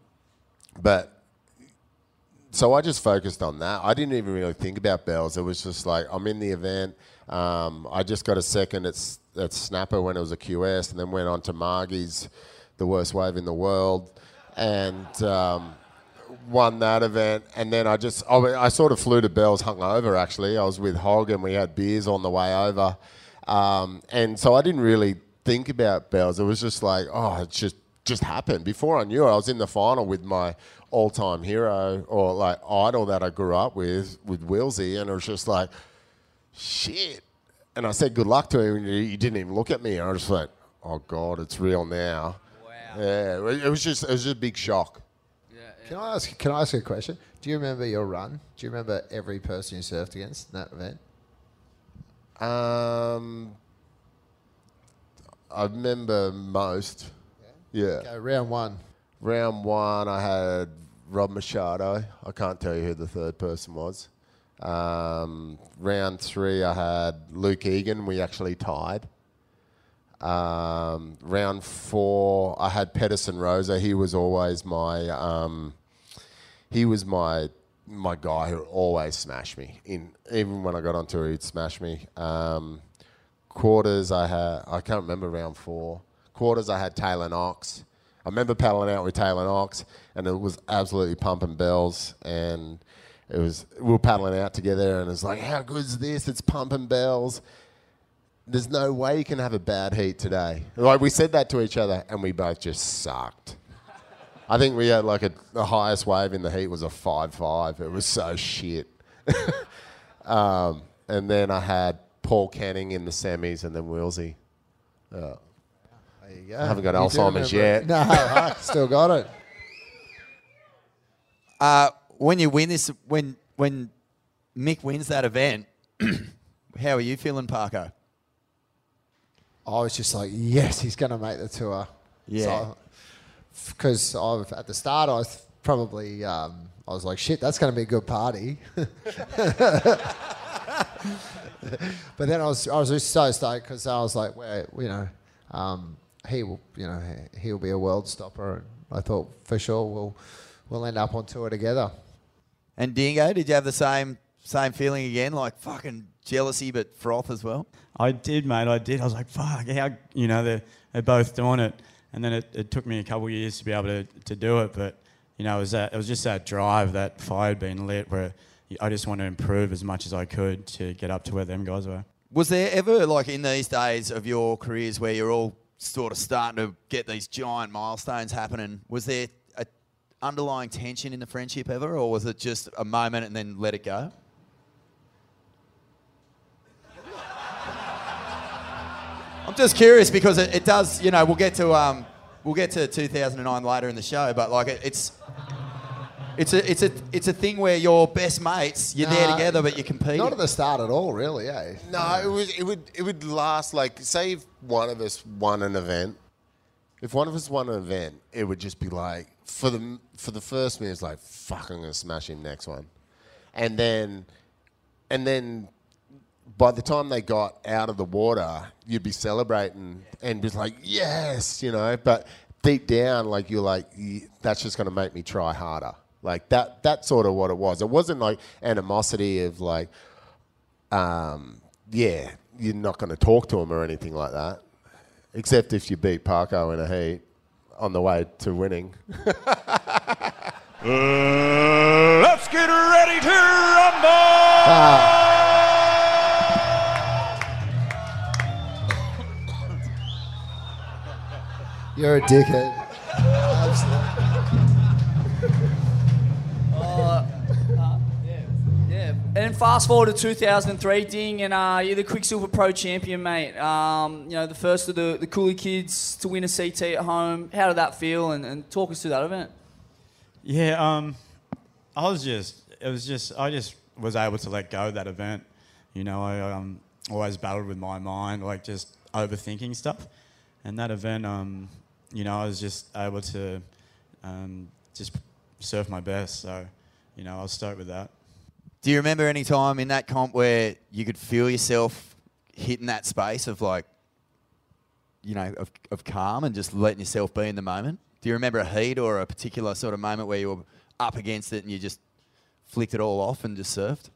but so I just focused on that. I didn't even really think about bells. It was just like I'm in the event. Um, I just got a second at, at Snapper when it was a QS, and then went on to Margie's, the worst wave in the world, and um, won that event. And then I just I, I sort of flew to Bells hungover. Actually, I was with Hog and we had beers on the way over, um, and so I didn't really think about Bells. It was just like oh, it just just happened. Before I knew it, I was in the final with my all-time hero or like idol that I grew up with, with Wilsey, and it was just like, shit. And I said good luck to him, and he he didn't even look at me. And I was just went, oh god, it's real now. Wow. Yeah, it was just it was just a big shock. Can I ask? Can I ask you a question? Do you remember your run? Do you remember every person you surfed against in that event? Um, I remember most. Yeah. Okay, round one. Round one, I had Rob Machado. I can't tell you who the third person was. Um, round three, I had Luke Egan. We actually tied. Um, round four, I had Peterson Rosa. He was always my um, he was my my guy who always smashed me. In even when I got on tour, he'd smash me. Um, quarters, I had I can't remember round four. Quarters, I had Taylor Knox. I remember paddling out with Taylor Knox, and it was absolutely pumping bells. And it was we were paddling out together, and it's like, how good is this? It's pumping bells. There's no way you can have a bad heat today. Like we said that to each other, and we both just sucked. I think we had like a, the highest wave in the heat was a five five. It was so shit. um, and then I had Paul Canning in the semis, and then Wilsey. Uh, There you go. I haven't got You Alzheimer's yet. No, I still got it. Uh, when you win this, when when Mick wins that event, how are you feeling, Parko? I was just like, yes, he's going to make the tour. Yeah. Because I've at the start, I was probably um, I was like, shit, that's going to be a good party. but then I was I was just so stoked because I was like, well, you know, um, he will, you know, he- he'll be a world stopper, and I thought for sure we'll we'll end up on tour together. And Dingo, did you have the same same feeling again, like fucking jealousy but froth as well? I did, mate. I did. I was like, fuck, how, you know, they're, they're both doing it. And then it, it took me a couple of years to be able to, to do it. But, you know, it was, that, it was just that drive, that fire had been lit where I just wanted to improve as much as I could to get up to where them guys were. Was there ever, like in these days of your careers, where you're all sort of starting to get these giant milestones happening? Was there a underlying tension in the friendship ever, or was it just a moment and then let it go? I'm just curious because it, it does, you know, we'll get to um, we'll get to 2009 later in the show, but like it, it's. It's a, it's a, it's a thing where you're best mates. You're there Nah, together, but you compete. Not at the start at all, really, eh? No, it was it would it would last like say if one of us won an event. If one of us won an event, it would just be like for the for the first minute, it's like fuck, I'm gonna smash him next one, and then and then by the time they got out of the water, you'd be celebrating and be like yes, you know. But deep down, like you're like "Ye- that's just gonna make me try harder. Like that that's sort of what it was. It wasn't like animosity of like um, yeah, you're not going to talk to him or anything like that, except if you beat Parko in a heat on the way to winning. Uh, let's get ready to rumble! You're a dickhead. And then fast forward to 2003, Ding, and uh, you're the Quiksilver Pro champion, mate. Um, you know, the first of the, the Cooly kids to win a CT at home. How did that feel? And, and talk us through that event. Yeah, um, I was just, it was just, I just was able to let go of that event. You know, I um, always battled with my mind, like just overthinking stuff. And that event, um, you know, I was just able to um, just surf my best. So, you know, I was stoked with that. Do you remember any time in that comp where you could feel yourself hitting that space of like, you know, of, of calm and just letting yourself be in the moment? Do you remember a heat or a particular sort of moment where you were up against it and you just flicked it all off and just surfed?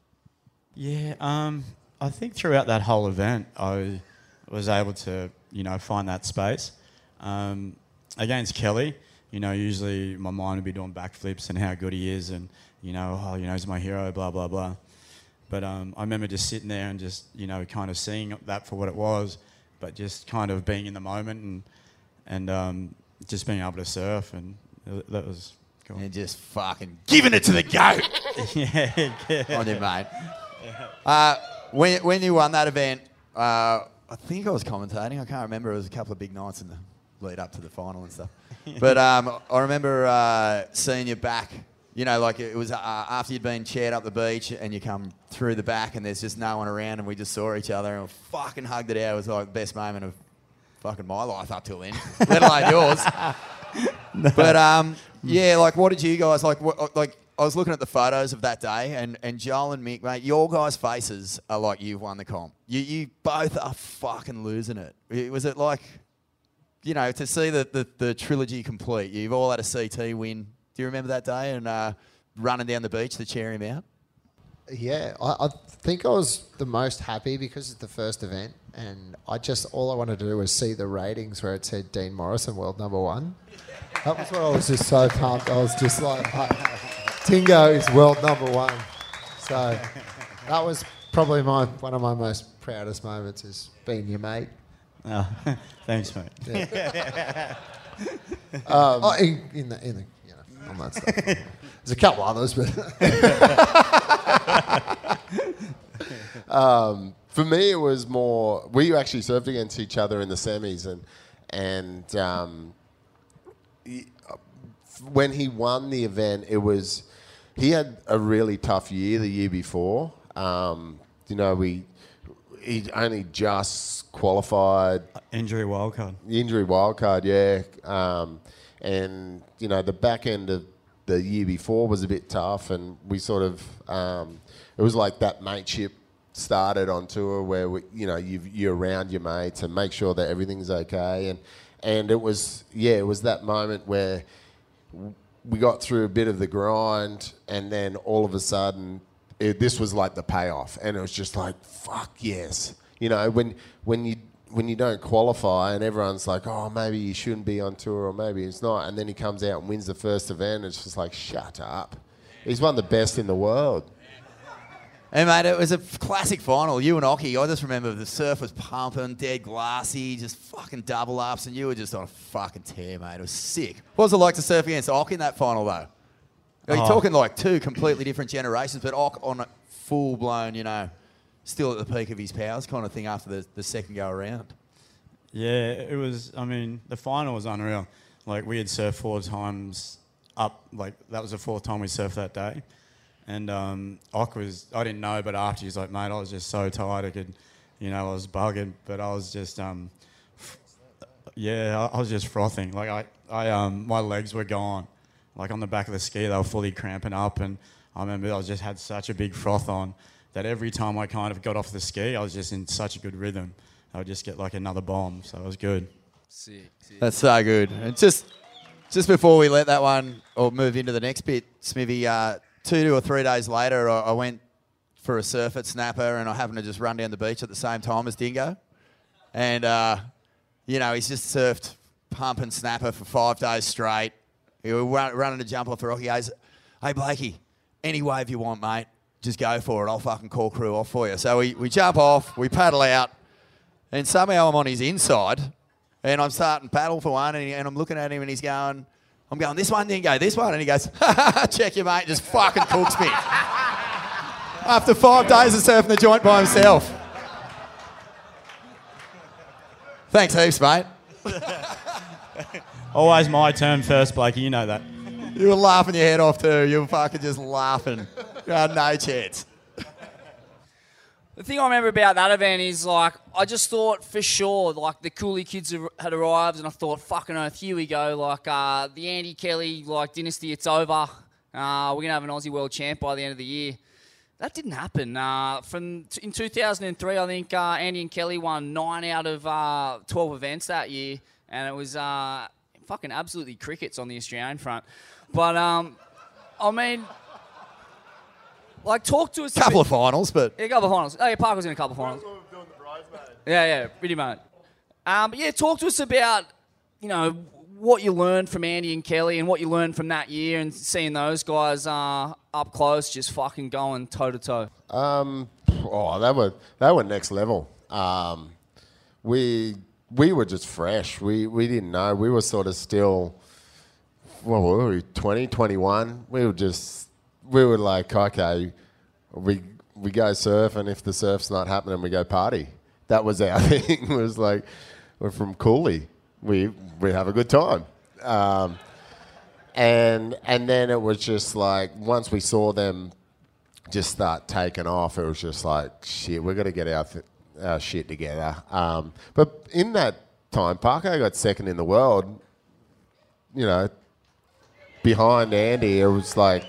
Yeah, um, I think throughout that whole event, I was able to, you know, find that space. Um, against Kelly, you know, usually my mind would be doing backflips and how good he is, and you know, oh, you know, he's my hero, blah blah blah. But um, I remember just sitting there and just, you know, kind of seeing that for what it was, but just kind of being in the moment and and um, just being able to surf, and that was cool. And just fucking giving it to the goat. yeah, yeah. On you, mate. Uh, when, when you won that event, uh, I think I was commentating. I can't remember. It was a couple of big nights in the lead up to the final and stuff. But um, I remember uh, seeing you back. You know, like it was uh, after you'd been chaired up the beach and you come through the back and there's just no one around and we just saw each other and we fucking hugged it out. It was like the best moment of fucking my life up till then, let alone yours. But um, yeah, like what did you guys like? What, like I was looking at the photos of that day, and and Joel and Mick, mate, your guys' faces are like you've won the comp. You you both are fucking losing it. It- Was it like, you know, to see the the, the trilogy complete? You've all had a CT win. Do you remember that day and uh, running down the beach to cheer him out? Yeah, I, I think I was the most happy because it's the first event, and I just all I wanted to do was see the ratings where it said Dean Morrison world number one. That was what I was just so pumped. I was just like, Dingo is world number one. So that was probably my one of my most proudest moments is being your mate. Oh, thanks, mate. Yeah. um, oh, in, in the in the you know on that stuff. There's a couple others, but um, for me, it was more. We actually served against each other in the semis, and and um, he- when he won the event, it was he had a really tough year the year before. Um, you know, we he only just qualified. Injury wildcard. Injury wildcard, yeah. Um, and you know, the back end of the year before was a bit tough, and we sort of um, it was like that mateship started on tour where we, you know you you're around your mates and make sure that everything's okay, and and it was yeah, it was that moment where we got through a bit of the grind, and then all of a sudden, it, this was like the payoff, and it was just like, fuck yes, you know, when when you when you don't qualify, and everyone's like, oh, maybe you shouldn't be on tour, or maybe it's not, and then he comes out and wins the first event, and it's just like, shut up, he's one of the best in the world. Hey, mate, it was a classic final. You and Occy, I just remember the surf was pumping, dead glassy, just fucking double ups, and you were just on a fucking tear, mate. It was sick. What was it like to surf against Ock in that final, though? You're Oh. talking like two completely different generations, but Ock on a full blown, you know, still at the peak of his powers kind of thing after the, the second go around. Yeah, it was. I mean, the final was unreal. Like we had surfed four times up. Like that was the fourth time we surfed that day, and um, Ock was. I didn't know, but after he's like, mate, I was just so tired. I could, you know, I was bugging, but I was just, um, f- yeah, I, I was just frothing. Like I, I, um, my legs were gone. Like on the back of the ski, they were fully cramping up, and I remember I just had such a big froth on that every time I kind of got off the ski, I was just in such a good rhythm. I would just get like another bomb, so it was good. Sick. sick. That's so good. And just just before we let that one or move into the next bit, Smithy, uh, two or three days later, I, I went for a surf at Snapper and I happened to just run down the beach at the same time as Dingo. And, uh, you know, he's just surfed pump and snapper for five days straight. He was running a jump off the rock. He goes, Hey, Blakey, any wave you want, mate, just go for it. I'll fucking call crew off for you. So we, we jump off, we paddle out, and somehow I'm on his inside, and I'm starting paddle for one, and, he, and I'm looking at him, and he's going, I'm going, this one didn't go, this one. And he goes, check your mate, just fucking cooks me. After five days of surfing the joint by himself. Thanks heaps, mate. Always my turn first, Blakey. You know that. You were laughing your head off too. You were fucking just laughing. You no chance. The thing I remember about that event is like I just thought for sure like the Cooly kids had arrived and I thought fucking earth, here we go like uh, the Andy Kelly like dynasty it's over uh, we're gonna have an Aussie world champ by the end of the year. That didn't happen. Uh, from t- in 2003, I think uh, Andy and Kelly won nine out of uh, 12 events that year, and it was uh, fucking absolutely crickets on the Australian front. But um, I mean, like talk to us. a Couple bit- of finals, but yeah, a couple of finals. Oh, yeah, Parko was in a couple of finals. Yeah, yeah, pretty much. Um, but yeah, talk to us about, you know, what you learned from Andy and Kelly and what you learned from that year and seeing those guys uh, up close just fucking going toe to toe. Um, oh, they were they were next level. Um, we we were just fresh. We we didn't know. We were sort of still. What were we? 20, 21? We were just we were like, okay, we we go surf, and if the surf's not happening, we go party. That was our thing. it was like we're from Cooly. We we have a good time. Um, and and then it was just like once we saw them just start taking off, it was just like shit. We're gonna get our, th- our shit together. Um, but in that time, Parko got second in the world. You know, behind Andy, it was like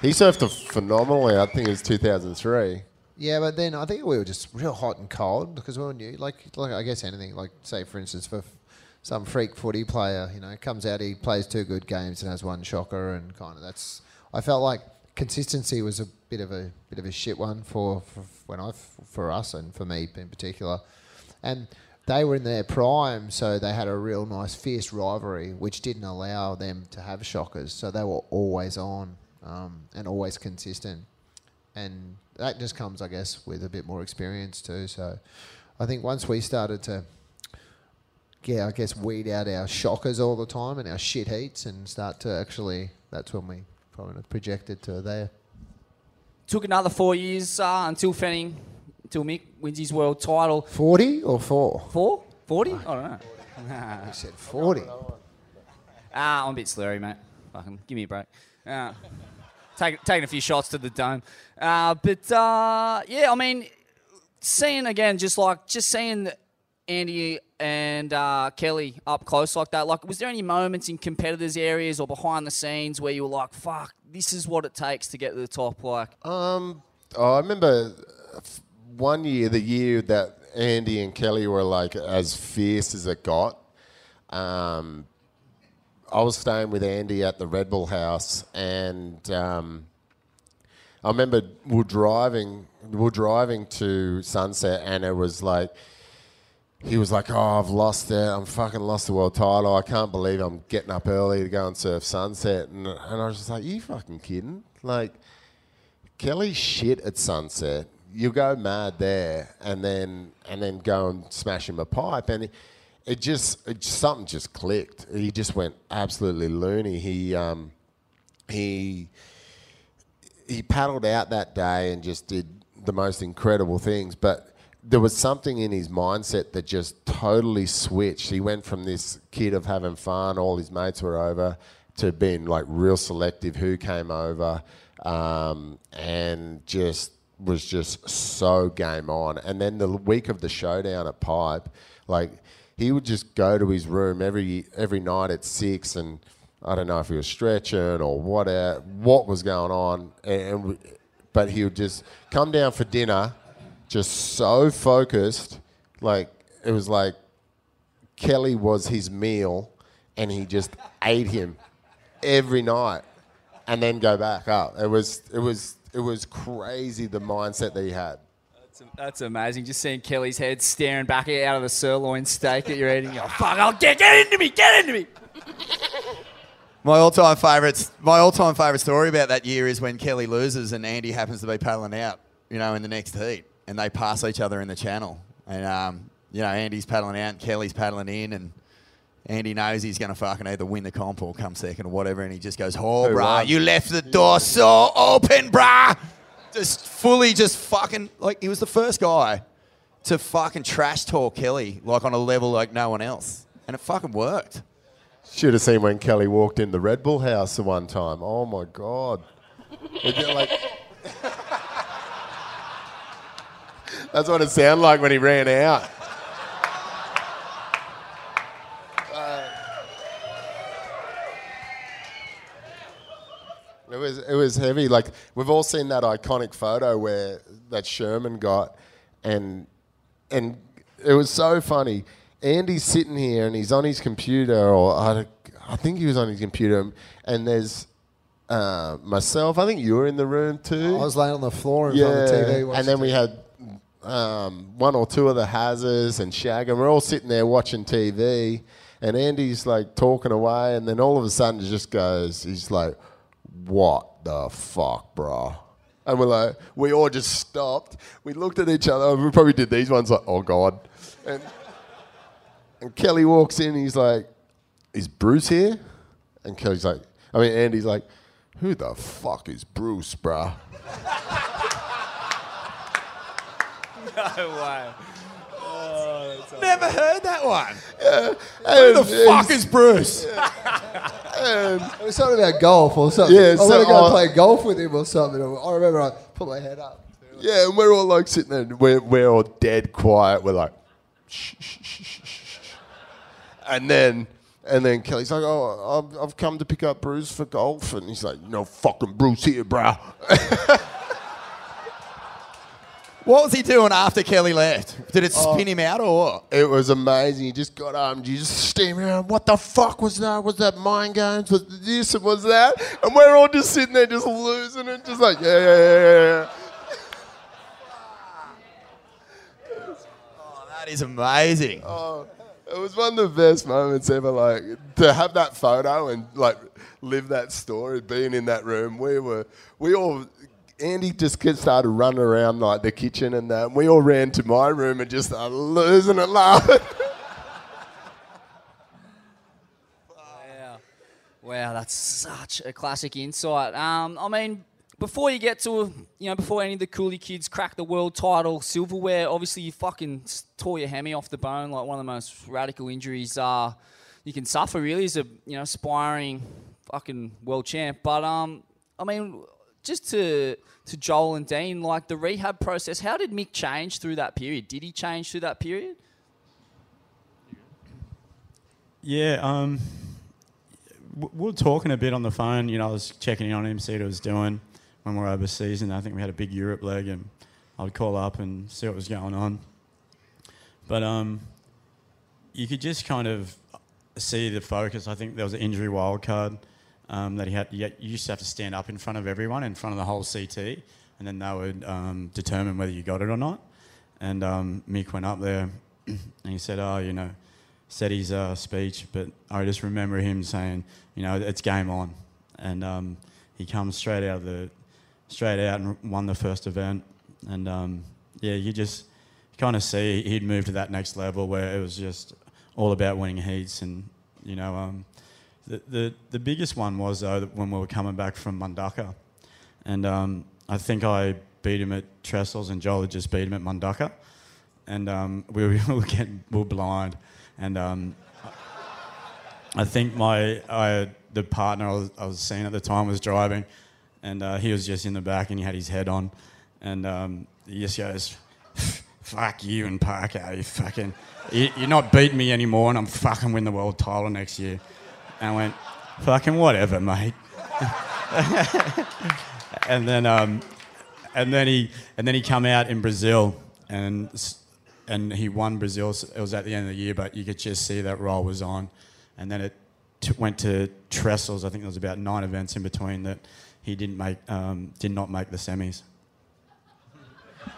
he surfed phenomenally. I think it was 2003. Yeah, but then I think we were just real hot and cold because we all knew, like, like I guess anything, like say for instance, for some freak footy player, you know, comes out, he plays two good games and has one shocker, and kind of that's. I felt like consistency was a bit of a bit of a shit one for, for when I for us and for me in particular, and they were in their prime, so they had a real nice fierce rivalry, which didn't allow them to have shockers, so they were always on um, and always consistent and that just comes, I guess, with a bit more experience too. So, I think once we started to, yeah, I guess weed out our shockers all the time and our shit heats, and start to actually, that's when we probably projected to there. Took another four years uh, until Fanning until Mick wins his world title. 40 or 4? Four? 40? I don't know. You said 40. Ah, I'm a bit slurry, mate. Fucking give me a break. Uh, taking a few shots to the dome. Uh, but uh, yeah, I mean, seeing again, just like just seeing Andy and uh, Kelly up close like that. Like, was there any moments in competitors' areas or behind the scenes where you were like, "Fuck, this is what it takes to get to the top"? Like, Um, oh, I remember one year, the year that Andy and Kelly were like as fierce as it got. Um, I was staying with Andy at the Red Bull house, and um, I remember we are driving, we are driving to Sunset, and it was like he was like, "Oh, I've lost it. I'm fucking lost the world title. I can't believe I'm getting up early to go and surf Sunset." And, and I was just like, "You fucking kidding?" Like Kelly's shit at Sunset. You go mad there, and then and then go and smash him a pipe, and it, it just it, something just clicked. He just went absolutely loony. He um, he he paddled out that day and just did the most incredible things, but there was something in his mindset that just totally switched. He went from this kid of having fun, all his mates were over, to being like real selective who came over, um, and just was just so game on. And then the week of the showdown at Pipe, like he would just go to his room every every night at six and. I don't know if he was stretching or what uh, what was going on, and, but he would just come down for dinner, just so focused, like it was like Kelly was his meal, and he just ate him every night, and then go back up. It was it was it was crazy the mindset that he had. That's, that's amazing. Just seeing Kelly's head staring back out of the sirloin steak that you're eating. Oh, fuck! I'll get get into me, get into me. My all-time favourites. My all-time favourite story about that year is when Kelly loses and Andy happens to be paddling out, you know, in the next heat, and they pass each other in the channel, and um, you know, Andy's paddling out, and Kelly's paddling in, and Andy knows he's going to fucking either win the comp or come second or whatever, and he just goes, "Oh, Who brah, won? you left the door so open, brah." Just fully, just fucking like he was the first guy to fucking trash talk Kelly like on a level like no one else, and it fucking worked. Should have seen when Kelly walked in the Red Bull house the one time. Oh my god! Like- That's what it sounded like when he ran out. It was it was heavy. Like we've all seen that iconic photo where that Sherman got, and and it was so funny. Andy's sitting here and he's on his computer, or I, I think he was on his computer, and there's uh, myself. I think you were in the room too. I was laying on the floor in front of the TV. and then we had um, one or two of the Hazards and Shag, and we're all sitting there watching TV. And Andy's like talking away, and then all of a sudden it just goes, he's like, "What the fuck, bro?" And we're like, we all just stopped. We looked at each other. We probably did these ones like, "Oh God," and and Kelly walks in. He's like, "Is Bruce here?" And Kelly's like, I mean, Andy's like, "Who the fuck is Bruce, bruh?" No way. Never heard that one. Yeah. Who the And- fuck is Bruce? Um, it was something about golf or something. Yeah, I so want to go I- play golf with him or something. I remember I put my head up. Yeah, and we're all like sitting there, and we're, we're all dead quiet. We're like, shh, shh, shh, shh, shh, shh. and then and then Kelly's like, oh, I've, I've come to pick up Bruce for golf, and he's like, no fucking Bruce here, bro. What was he doing after Kelly left? Did it Oh. spin him out or what? It was amazing. He just got up and you just steaming around. What the fuck was that? Was that mind games? Was this and was that? And we're all just sitting there just losing it, just like, yeah, yeah, yeah, yeah, yeah. Oh, that is amazing. Oh, it was one of the best moments ever. Like to have that photo and like live that story, being in that room. We were, we all. Andy just started running around like the kitchen and that. And we all ran to my room and just started losing it laughing. Wow, that's such a classic insight. Um, I mean, before you get to, you know, before any of the Cooly kids crack the world title silverware, obviously you fucking tore your hammy off the bone, like one of the most radical injuries uh, you can suffer, really, as a, you know, aspiring fucking world champ. But, um, I mean, just to to Joel and Dean, like the rehab process, how did Mick change through that period? Did he change through that period? Yeah, um, we were talking a bit on the phone. You know, I was checking in on him, see what he was doing when we were overseas, and I think we had a big Europe leg, and I would call up and see what was going on. But um, you could just kind of see the focus. I think there was an injury wild card um, that he had. You you used to have to stand up in front of everyone, in front of the whole CT, and then they would um, determine whether you got it or not. And um, Mick went up there, and he said, "Oh, you know." said his uh, speech, but I just remember him saying, you know, it's game on, and um, he comes straight out of the straight out and won the first event, and um, yeah, you just kind of see he'd moved to that next level where it was just all about winning heats, and you know, um, the, the biggest one was though when we were coming back from Mundaka, and um, I think I beat him at Trestles, and Joel just beat him at Mundaka, and um, we were, we were getting we were blind, and um, I think my I, the partner I was, I was seeing at the time was driving, and uh, he was just in the back and he had his head on, and um, he just goes, "Fuck you and Parko, you fucking, you, you're not beating me anymore, and I'm fucking win the world title next year." And I went, "Fucking whatever, mate." and then um, and then he and then he come out in Brazil and and he won Brazil. It was at the end of the year, but you could just see that roll was on. And then it t- went to Trestles. I think there was about nine events in between that he didn't make um, did not make the semis.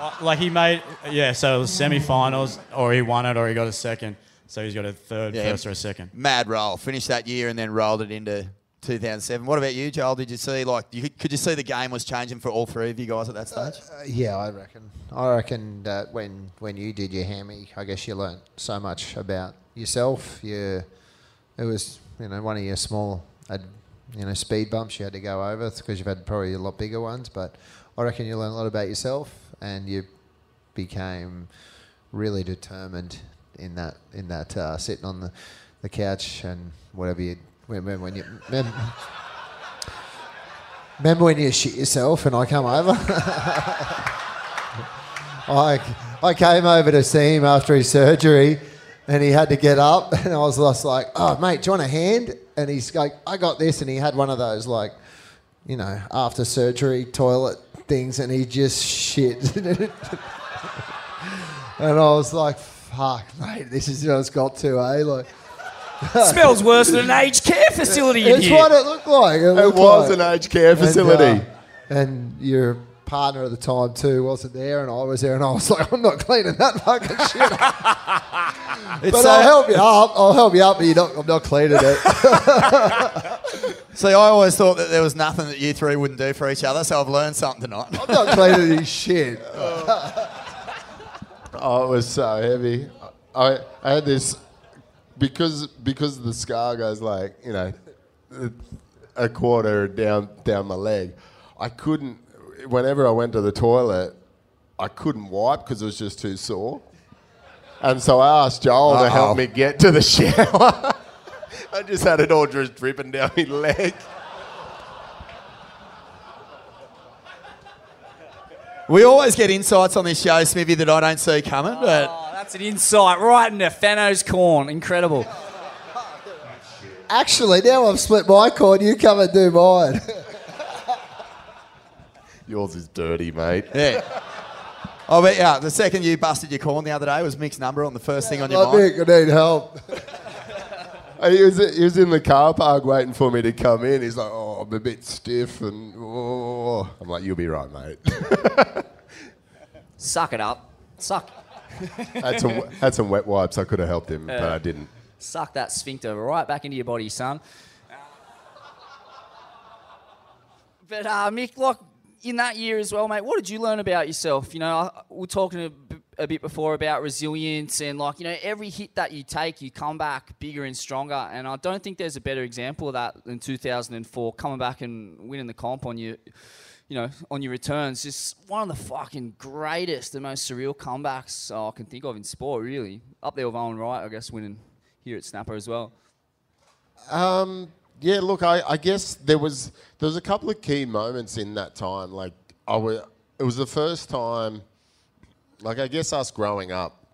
Uh, like he made yeah, so it was semi-finals, or he won it, or he got a second. So he's got a third, Yeah. first, or a second. Mad roll. Finished that year and then rolled it into 2007. What about you, Joel? Did you see like you, could- could you see the game was changing for all three of you guys at that stage? Uh, yeah, I reckon. I reckon that when when you did your hammy, I guess you learnt so much about yourself. You, it was you know one of your small, you know, speed bumps you had to go over because you've had probably a lot bigger ones. But I reckon you learned a lot about yourself, and you became really determined in that in that uh, sitting on the, the couch and whatever you when, when you. Mem- Remember when you shit yourself and I come over? I, I came over to see him after his surgery and he had to get up and I was just like, oh, mate, do you want a hand? And he's like, I got this. And he had one of those, like, you know, after surgery toilet things and he just shit. and I was like, fuck, mate, this is what it's got to, eh? Like, Smells worse than an aged care facility in it's here. what it looked like. It, looked was like. an aged care And, facility. uh, And, your partner at the time too wasn't there, and I was there, and I was like, I'm not cleaning that fucking shit. But so- I'll help you up. I'll help you up, but you're not, I'm not cleaning it. See, I always thought that there was nothing that you three wouldn't do for each other, so I've learned something tonight. I'm not cleaning his shit. Oh, it was so heavy. I, I had this because because the scar goes like you know a quarter down down my leg. I couldn't. Whenever I went to the toilet, I couldn't wipe because it was just too sore. And so I asked Joel to Uh-oh. help me get to the shower. I just had it all just dripping down my leg. We always get insights on this show, Smithy, that I don't see coming, oh, but Oh, that's an insight right into Fano's corn. Incredible. Actually, now I've split my corn. You come and do mine. Yours is dirty, mate. yeah. Oh, but yeah, the second you busted your corn the other day was Mick's number on the first thing on your Like, mind. Mick, I need help. He was, he was in the car park waiting for me to come in. He's like, "Oh, I'm a bit stiff," and oh. I'm like, "You'll be right, mate." Suck it up. Suck. had some had some wet wipes. I could have helped him, but I didn't. Suck that sphincter right back into your body, son. But uh, Mick, like in that year as well, mate, what did you learn about yourself? You know, I- we're talking a, bit before about resilience and like you know every hit that you take, you come back bigger and stronger. And I don't think there's a better example of that than 2004 coming back and winning the comp on your You know, on your returns, just one of the fucking greatest and most surreal comebacks I can think of in sport. Really, up there with Owen Wright, I guess, winning here at Snapper as well. Um, yeah, look, I, I guess there was there was a couple of key moments in that time. Like I was, it was the first time. Like I guess us growing up,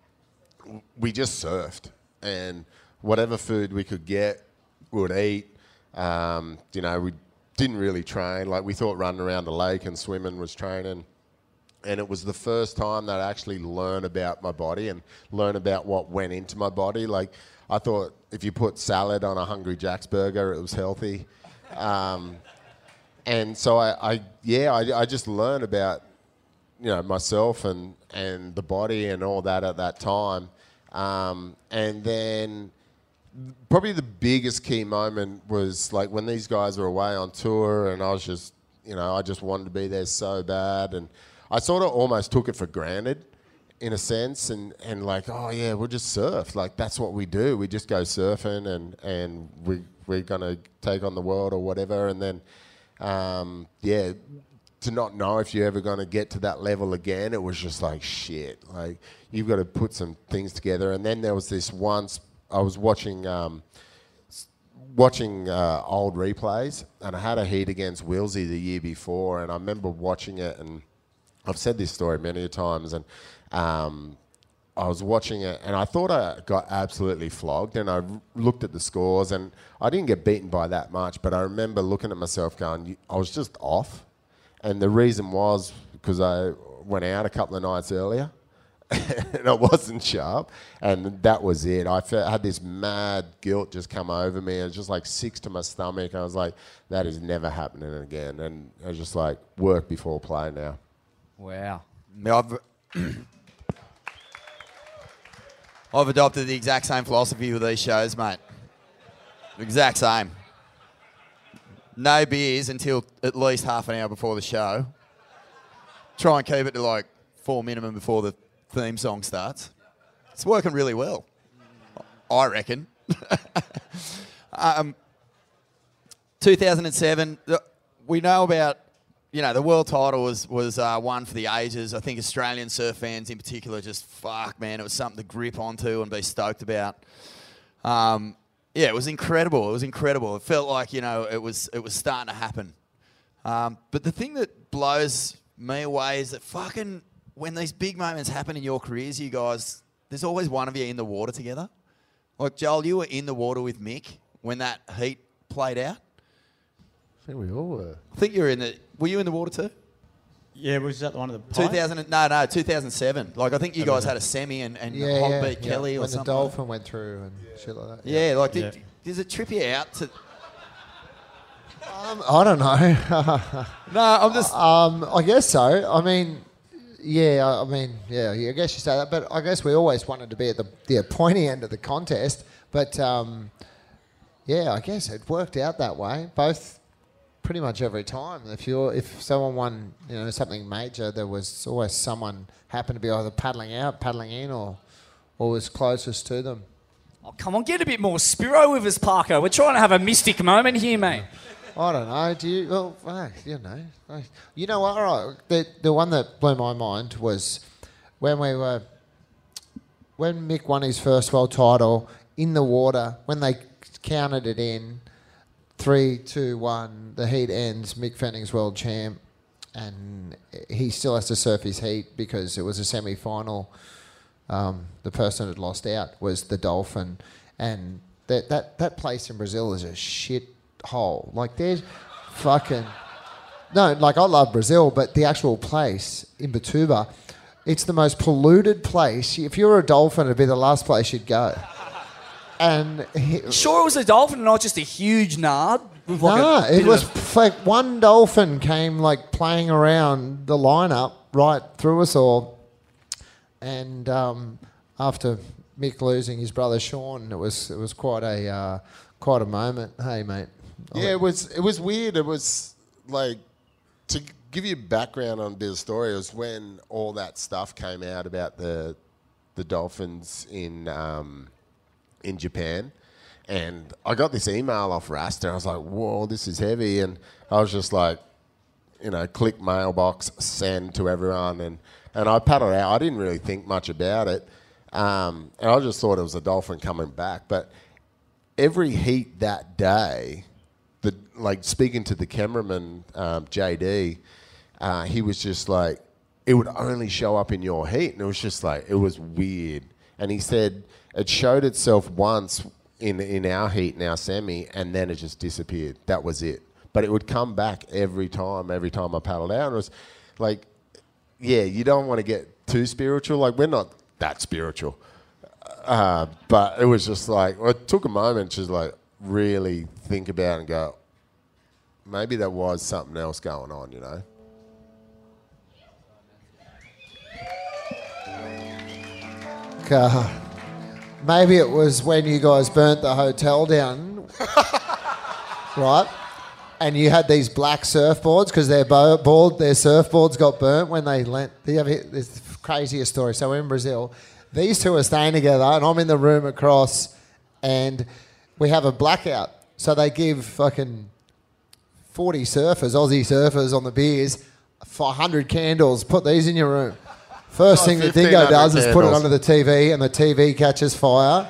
we just surfed and whatever food we could get, we would eat. Um, you know, we didn't really train. Like we thought running around the lake and swimming was training. And it was the first time that I actually learned about my body and learn about what went into my body. Like I thought if you put salad on a Hungry Jack's burger, it was healthy. Um, and so I, I yeah, I, I just learned about you know myself and and the body and all that at that time. Um, and then probably the biggest key moment was like when these guys were away on tour and I was just you know I just wanted to be there so bad. And I sort of almost took it for granted in a sense and, and like oh yeah we'll just surf. Like that's what we do. We just go surfing and and we we're gonna take on the world or whatever. And then um, yeah to not know if you're ever going to get to that level again it was just like shit like you've got to put some things together and then there was this once I was watching um, watching uh, old replays and I had a heat against Wilsey the year before and I remember watching it and I've said this story many times, and um, I was watching it, and I thought I got absolutely flogged. And I looked at the scores, and I didn't get beaten by that much. But I remember looking at myself, going, I was just off, and the reason was because I went out a couple of nights earlier. and I wasn't sharp, and that was it. I fe- had this mad guilt just come over me, and just like six to my stomach. I was like, "That is never happening again." And I was just like, "Work before play now." Wow. I've, I've adopted the exact same philosophy with these shows, mate. Exact same. No beers until at least half an hour before the show. Try and keep it to like four minimum before the theme song starts. It's working really well, I reckon. um, 2007, we know about, you know, the world title was, was uh, won for the ages. I think Australian surf fans in particular just, fuck, man, it was something to grip onto and be stoked about. Um, yeah, it was incredible. It was incredible. It felt like, you know, it was, it was starting to happen. Um, but the thing that blows me away is that fucking when these big moments happen in your careers, you guys, there's always one of you in the water together. Like Joel, you were in the water with Mick when that heat played out. I think we all were. I think you were in the. Were you in the water too? Yeah, was that the one of the pipe? 2000. No, no, 2007. Like I think you guys had a semi and, and Yeah, Hog yeah, beat yeah. Kelly or when the something. dolphin went through and shit like that. yeah, like did, does it trip you out to? Um, I don't know. no, I'm just. Um, I guess so. I mean, yeah. I I mean, yeah. I guess you say that, but I guess we always wanted to be at the the pointy end of the contest. But um, yeah, I guess it worked out that way. Both pretty much every time. If you if someone won, you know, something major, there was always someone happened to be either paddling out, paddling in, or or was closest to them. Oh, come on, get a bit more Spiro with us, Parko. We're trying to have a mystic moment here, mate. I don't know. Do you? Well, you know. You know what? All right. The the one that blew my mind was when we were when Mick won his first world title in the water. When they counted it in three, two, one, the heat ends. Mick Fanning's world champ, and he still has to surf his heat because it was a semi final. Um, the person that lost out was the Dolphin, and that, that that place in Brazil is a shit hole. Like there's fucking no, like I love Brazil, but the actual place in Batuba, it's the most polluted place. If you were a dolphin, it'd be the last place you'd go. And he, Sure, it was a dolphin, not just a huge nard. With like no, a it was of- f- like one dolphin came like playing around the lineup right through us all. And um, after Mick losing his brother Sean, it was it was quite a uh, quite a moment. Hey, mate. Yeah, it was it was weird. It was like to give you background on a bit of story, it was when all that stuff came out about the the dolphins in um, in Japan, and I got this email off Rasta. I was like, "Whoa, this is heavy," and I was just like, you know, click mailbox, send to everyone, and and I paddled out. I didn't really think much about it, um, and I just thought it was a dolphin coming back, but every heat that day, the like speaking to the cameraman um, JD, uh, he was just like, it would only show up in your heat, and it was just like it was weird. And he said it showed itself once in in our heat, in our semi, and then it just disappeared. That was it. But it would come back every time, every time I paddled out. And it was like, yeah, you don't want to get too spiritual. Like we're not that spiritual. Uh, but it was just like well, it took a moment to like really think about and go, maybe there was something else going on, you know. God. Maybe it was when you guys burnt the hotel down, right? And you had these black surfboards because their bo- board, their surfboards got burnt when they lent. You have this craziest story. So we're in Brazil, these two are staying together, and I'm in the room across, and we have a blackout. So they give fucking 40 surfers, Aussie surfers on the beers, 400 candles. Put these in your room. First Oh, thing the dingo does is put it candles. under the TV, and the TV catches fire.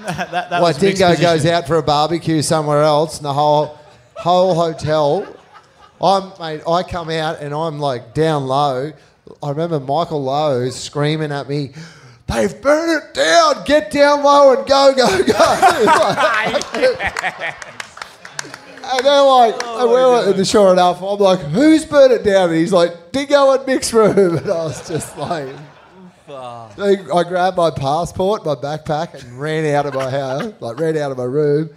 that, that well, dingo goes out for a barbecue somewhere else, and the whole whole hotel. I'm mate. I come out and I'm like down low. I remember Michael Lowe screaming at me. They've burned it down. Get down low and go, go, go. And they're like, oh and we're and sure enough, I'm like, who's burnt it down? And he's like, Dingo and Mick's Room. And I was just like, Fuck. I I grabbed my passport, my backpack, and ran out of my house, like ran out of my room.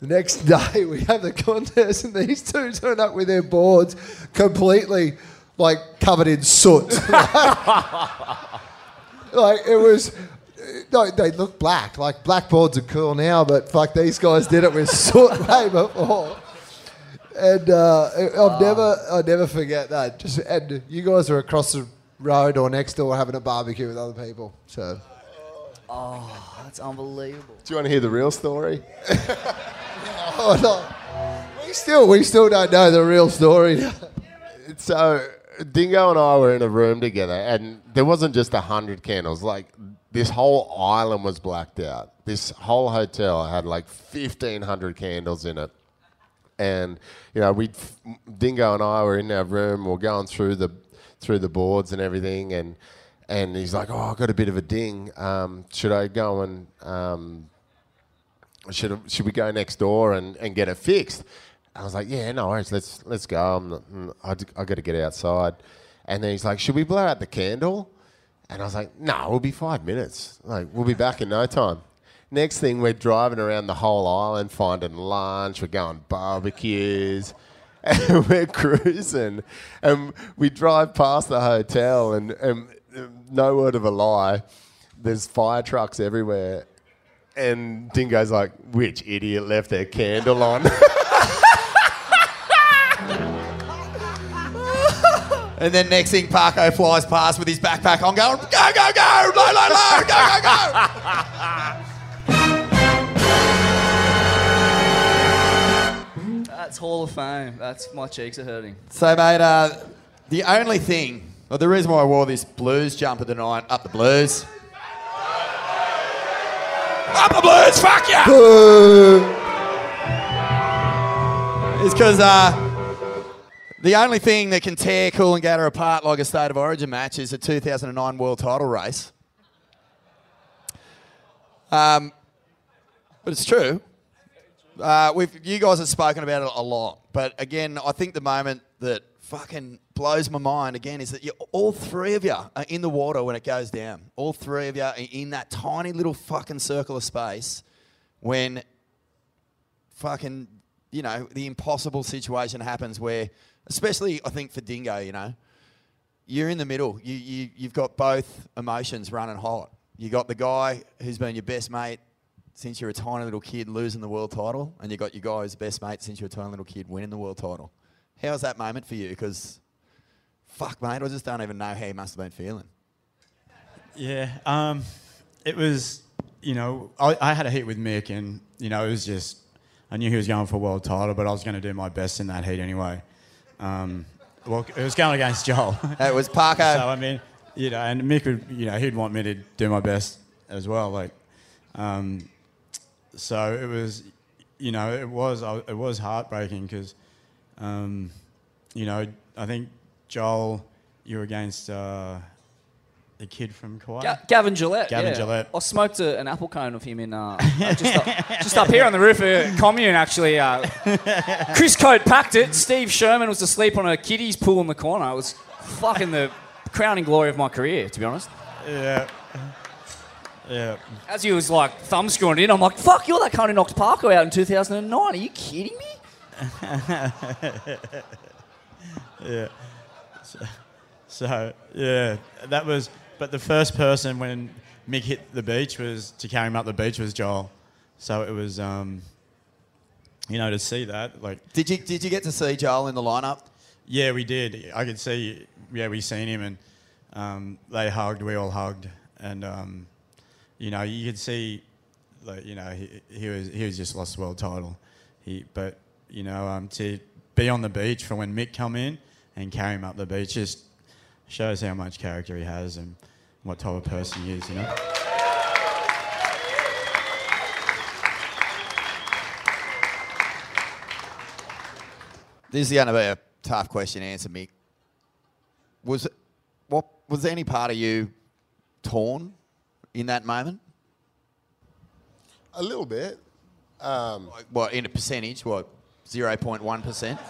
The next day, we have the contest, and these two turn up with their boards completely like covered in soot. like it was. No, they look black. Like blackboards are cool now, but fuck, these guys did it with soot way before. And uh, I've never, I'll never forget that. Just and you guys are across the road or next door having a barbecue with other people. So Oh, that's unbelievable. Do you want to hear the real story? oh, no. we still, we still don't know the real story. so Dingo and I were in a room together, and there wasn't just a hundred candles. Like this whole island was blacked out. This whole hotel had like fifteen hundred candles in it, and you know, we Dingo and I were in our room. We are going through the through the boards and everything, and and he's like, "Oh, I got a bit of a ding. Um, should I go and um, should should we go next door and, and get it fixed?" I was like, "Yeah, no worries. Let's let's go. I'm, mm, I got to get outside." And then he's like, "Should we blow out the candle?" And I was like, "No, we'll be five minutes. Like we'll be back in no time." Next thing, we're driving around the whole island, finding lunch. We're going barbecues. And we're cruising, and we drive past the hotel, and, and no word of a lie, there's fire trucks everywhere. And Dingo's like, which idiot left their candle on? And then next thing, Parko flies past with his backpack on, going, go, go, go, low, low, low, go, go, go. That's Hall of Fame. That's my cheeks are hurting. So, mate, uh, the only thing, well, the reason why I wore this blues jumper tonight, up the blues. Up the blues, fuck ya! is because uh, the only thing that can tear Coolangatta apart like a State of Origin match is a 2009 World Title race. Um, but it's true. Uh, we've, you guys have spoken about it a lot, but again, I think the moment that fucking blows my mind again is that you, all three of you are in the water when it goes down. All three of you are in that tiny little fucking circle of space when fucking, you know, the impossible situation happens where, especially I think for Dingo, you know, you're in the middle. You, you, you've got both emotions running hot. You got the guy who's been your best mate since you're a tiny little kid losing the world title, and you got your guy who's best mate since you're a tiny little kid winning the world title. How was that moment for you? Because, fuck, mate, I just don't even know how you must have been feeling. Yeah, um, it was. You know, I, I had a hit with Mick, and you know, it was just. I knew he was going for a world title, but I was going to do my best in that heat anyway. Um, well, it was going against Joel. It was Parko. so I mean, you know, and Mick would, you know, he'd want me to do my best as well. Like, um, so it was, you know, it was it was heartbreaking because, um, you know, I think Joel, you were against uh, the kid from Kauai. Ga- Gavin Gillette. Gavin yeah. Gillette. I smoked a, an apple cone of him in uh, uh, just, up, just up here on the roof of commune. Actually, uh, Chris Cote packed it. Steve Sherman was asleep on a kiddies pool in the corner. It was fucking the crowning glory of my career, to be honest. Yeah. Yeah. As he was like thumb screwing it in, I'm like, "Fuck, you're that kind of knocked Parko out in 2009. Are you kidding me?" yeah. So, so, yeah, that was. But the first person when Mick hit the beach was to carry him up the beach was Joel. So it was, um, you know, to see that like. Did you did you get to see Joel in the lineup? Yeah, we did. I could see. Yeah, we seen him, and um, they hugged. We all hugged, and um, you know, you could see, like, you know, he, he was he was just lost the world title. He, but you know, um, to be on the beach for when Mick come in and carry him up the beach just shows how much character he has and what type of person he is. You know. This is going to be a tough question to answer, Mick. Was what was any part of you torn in that moment? A little bit. Um, What in a percentage? What zero point one percent?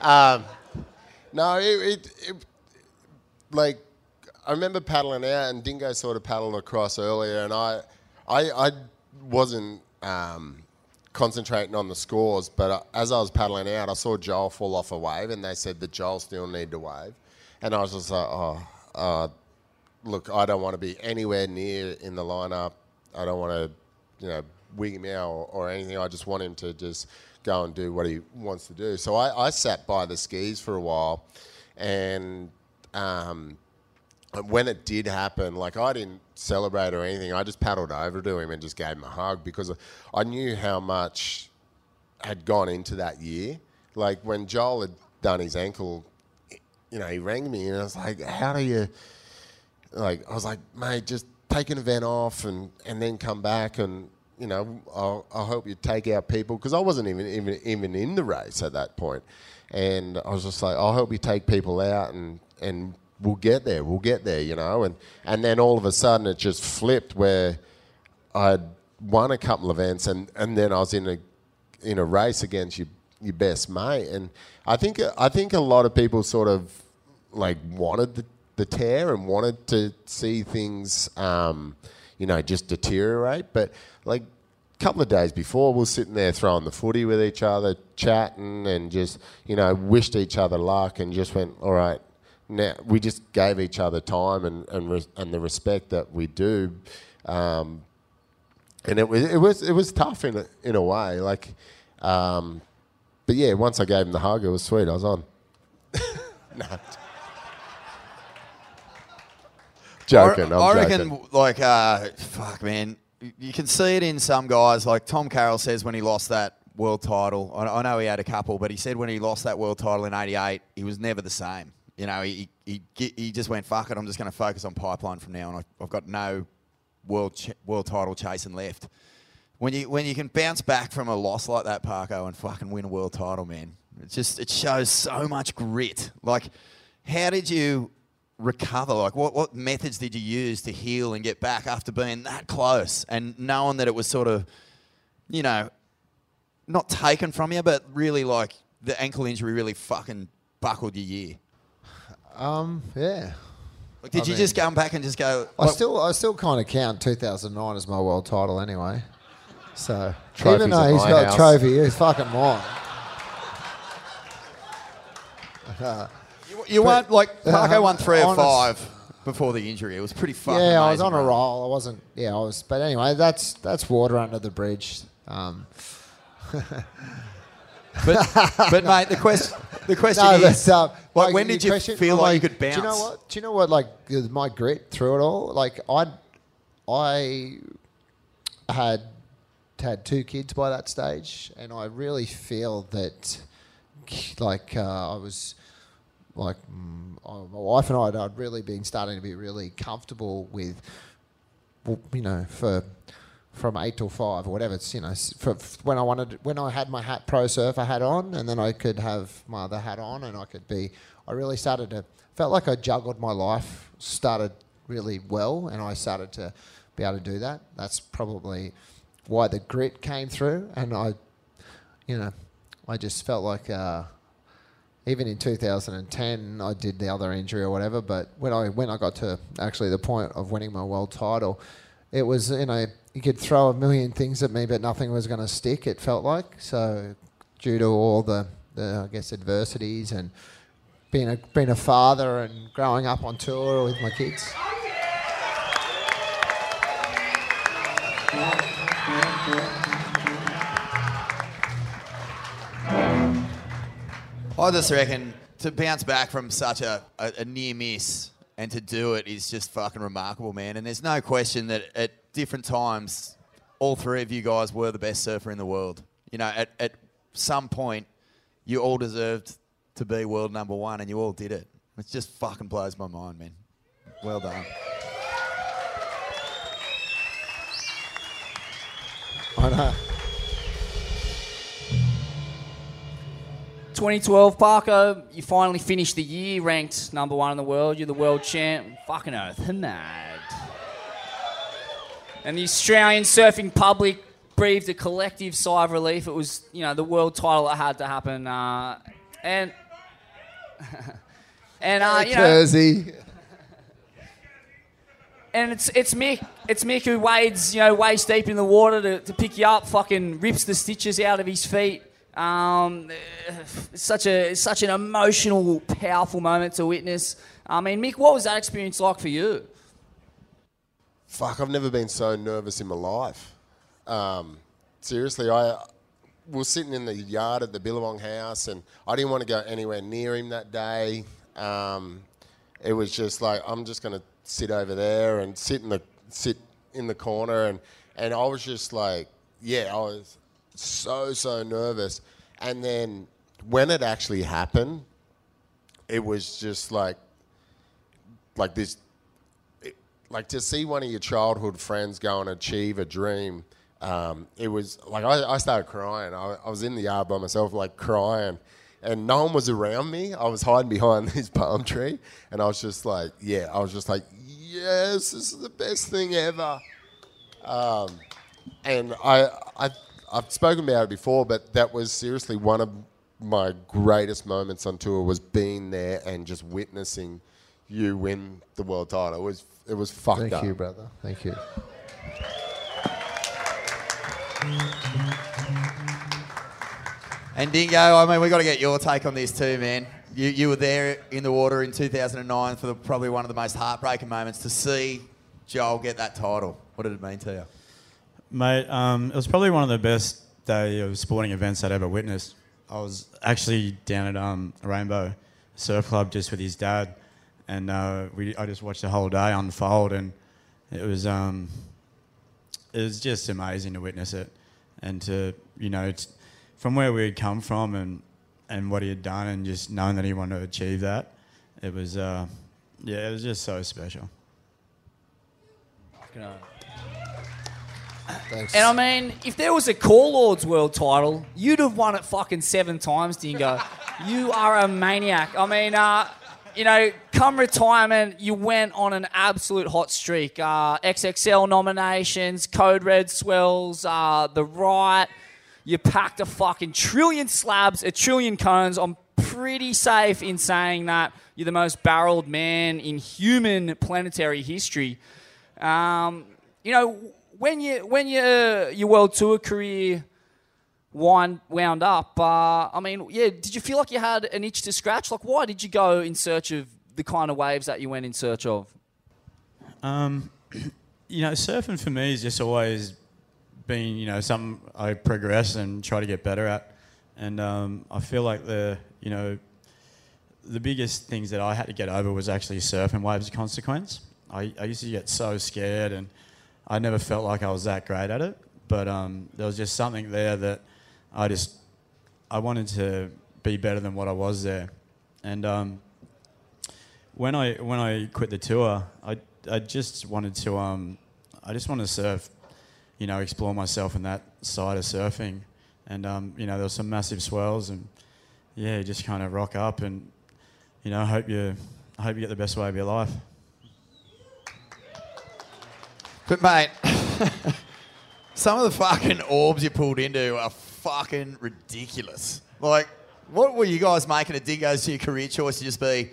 Um, no, it, it, it like I remember paddling out, and Dingo sort of paddled across earlier, and I, I, I wasn't um, concentrating on the scores, but uh, as I was paddling out, I saw Joel fall off a wave, and they said that Joel still needed to wave, and I was just like, oh, uh, look, I don't want to be anywhere near in the lineup. I don't want to, you know, wig him out or, or anything. I just want him to just go and do what he wants to do. So I, I sat by the skis for a while, and um, when it did happen, like I didn't celebrate or anything. I just paddled over to him and just gave him a hug because I knew how much had gone into that year. Like when Joel had done his ankle, you know, he rang me and I was like, "How do you?" Like I was like, "Mate, just take an event off and and then come back and." You know, I'll, I hope you take out people because I wasn't even, even even in the race at that point, and I was just like, I'll help you take people out and and we'll get there, we'll get there, you know, and and then all of a sudden it just flipped where I'd won a couple of events and, and then I was in a in a race against your your best mate, and I think I think a lot of people sort of like wanted the, the tear and wanted to see things, um, you know, just deteriorate. But like a couple of days before, we were sitting there throwing the footy with each other, chatting, and just you know wished each other luck, and just went, all right. Now we just gave each other time and and, res- and the respect that we do. Um, and it was it was it was tough in a, in a way. Like, um, but yeah, once I gave him the hug, it was sweet. I was on. no. Joking. I, I'm I reckon, joking. like, uh, fuck, man. You can see it in some guys. Like Tom Carroll says when he lost that world title. I, I know he had a couple, but he said when he lost that world title in '88, he was never the same. You know, he he he, just went fuck it. I'm just going to focus on pipeline from now on. I've, I've got no world ch- world title chasing left. When you when you can bounce back from a loss like that, Parko, and fucking win a world title, man, it just it shows so much grit. Like, how did you recover? Like, what what methods did you use to heal and get back after being that close and knowing that it was sort of, you know, not taken from you, but really like the ankle injury really fucking buckled your year. Um, yeah. Like, did I you mean- just come back and just go? I like, still, I still kind of count 2009 as my world title anyway. So Trophies even though he's got house. a trophy, he's fucking mine. Uh, You weren't like but, Parko uh, won three or five before the injury. It was pretty fucking. yeah, I was amazing on a roll. I wasn't. Yeah, I was. But anyway, that's that's water under the bridge. Um, But, but mate, the question the question No, is, but, um, like, like, when did you question- feel I'm like, you could bounce? Do you know what? Do you know what? Like my grit through it all. Like I, I had had two kids by that stage, and I really feel that, like uh, I was, like mm, uh, my wife and I had I'd really been starting to be really comfortable with, well, you know, for from eight till five or whatever. It's you know s- for, when I wanted when I had my hat pro surfer hat on, and then I could have my other hat on, and I could be. I really started to felt like I juggled my life. Started really well, and I started to be able to do that. That's probably why the grit came through, and I, you know, I just felt like. Uh, even in 2010, I did the other injury or whatever. But when I when I got to actually the point of winning my world title, it was you know you could throw a million things at me, but nothing was going to stick. It felt like so due to all the, the I guess adversities and being a being a father and growing up on tour with my kids. I just reckon to bounce back from such a, a, a near miss and to do it is just fucking remarkable, man. And there's no question that at different times, all three of you guys were the best surfer in the world. You know, at, at some point, you all deserved to be world number one, and you all did it. It just fucking blows my mind, man. Well done. I know. 2012, Parko, you finally finished the year ranked number one in the world. You're the world champ. Fucking oath, mad. And the Australian surfing public breathed a collective sigh of relief. It was, you know, the world title that had to happen. Uh, and, and uh, you know, Kersey. and it's it's Mick, it's Mick who wades, you know, waist deep in the water to, to pick you up. Fucking rips the stitches out of his feet. Um, it's such a it's such an emotional, powerful moment to witness. I mean, Mick, what was that experience like for you? Fuck, I've never been so nervous in my life. Um, seriously, I was sitting in the yard at the Billabong house, and I didn't want to go anywhere near him that day. Um, it was just like I'm just going to sit over there and sit in the sit in the corner, and and I was just like, yeah, I was so so nervous. And then when it actually happened, it was just like like this like to see one of your childhood friends go and achieve a dream. Um, it was like I, I started crying. I, I was in the yard by myself, like crying, and no one was around me. I was hiding behind this palm tree, and I was just like, yeah, I was just like, yes, this is the best thing ever. Um, and I, I, I've spoken about it before, but that was seriously one of my greatest moments on tour was being there and just witnessing you win the world title. It was it was fucked Thank up. you, brother. Thank you. And Dingo, I mean, we got to get your take on this too, man. You, you were there in the water in 2009 for the, probably one of the most heartbreaking moments to see Joel get that title. What did it mean to you? Mate, um, it was probably one of the best day of sporting events I'd ever witnessed. I was actually down at um, Rainbow Surf Club just with his dad, and uh, we, I just watched the whole day unfold, and it was um, it was just amazing to witness it, and to you know, it's, from where we had come from and and what he had done, and just knowing that he wanted to achieve that, it was uh, yeah, it was just so special. Thanks. And I mean, if there was a Call Lords World title, you'd have won it fucking seven times, Dingo. you are a maniac. I mean, uh, you know, come retirement, you went on an absolute hot streak. Uh, XXL nominations, Code Red swells, uh, The Right. You packed a fucking trillion slabs, a trillion cones. I'm pretty safe in saying that you're the most barreled man in human planetary history. Um, you know, when you when your your world tour career wind wound up, uh, I mean, yeah, did you feel like you had an itch to scratch? Like, why did you go in search of the kind of waves that you went in search of? Um, you know, surfing for me has just always been, you know, something I progress and try to get better at. and um, I feel like the you know the biggest things that I had to get over was actually surfing waves of consequence. I, I used to get so scared, and I never felt like I was that great at it. But um, there was just something there that I just I wanted to be better than what I was there, and um, when I when I quit the tour, I I just wanted to um, I just wanted to surf, you know, explore myself in that side of surfing, and um, you know there was some massive swells, and yeah, you just kind of rock up, and you know, hope you I hope you get the best way of your life. But mate, some of the fucking orbs you pulled into are fucking ridiculous. Like, what were you guys making a dingoes to your career choice to just be,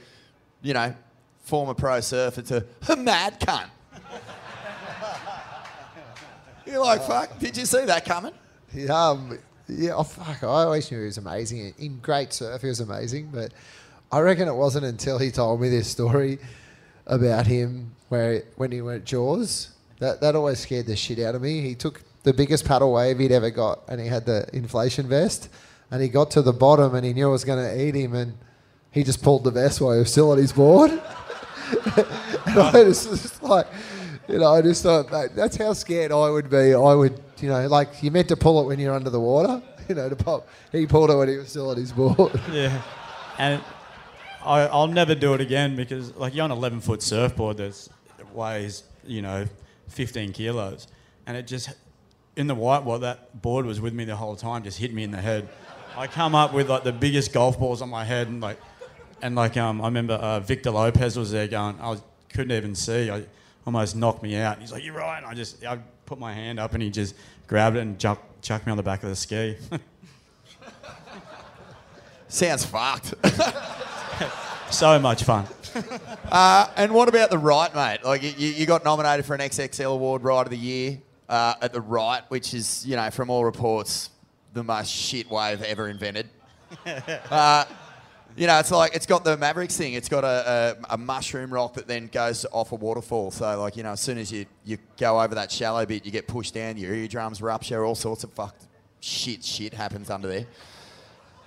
you know, former pro surfer to a mad cunt? You're like, fuck, did you see that coming? Yeah, um, yeah. Oh, fuck, I always knew he was amazing. In great surf, he was amazing. But I reckon it wasn't until he told me this story about him where when he went Jaws. That that always scared the shit out of me. He took the biggest paddle wave he'd ever got, and he had the inflation vest, and he got to the bottom, and he knew it was going to eat him, and he just pulled the vest while he was still on his board. and I was just like, you know, I just thought that, that's how scared I would be. I would, you know, like you meant to pull it when you're under the water, you know, to pop. He pulled it when he was still on his board. Yeah, and I, I'll never do it again because like you're on an 11 foot surfboard that weighs you know 15 kilos, and it just in the whitewater that board was with me the whole time, just hit me in the head. I come up with like the biggest golf balls on my head, and like and like um, I remember uh, Victor Lopez was there going, I was, couldn't even see. I almost knocked me out. He's like, "You're right." And I just I put my hand up, and he just grabbed it and chuck, chucked me on the back of the ski. Sounds fucked. so much fun. Uh, and what about the right, mate? Like you, you got nominated for an XXL award, right of the year, uh, at the right, which is, you know, from all reports, the most shit wave ever invented. Uh, you know, it's like it's got the Mavericks thing. It's got a, a, a mushroom rock that then goes off a waterfall. So, like, you know, as soon as you, you go over that shallow bit, you get pushed down, your eardrums rupture, all sorts of fucked shit shit happens under there.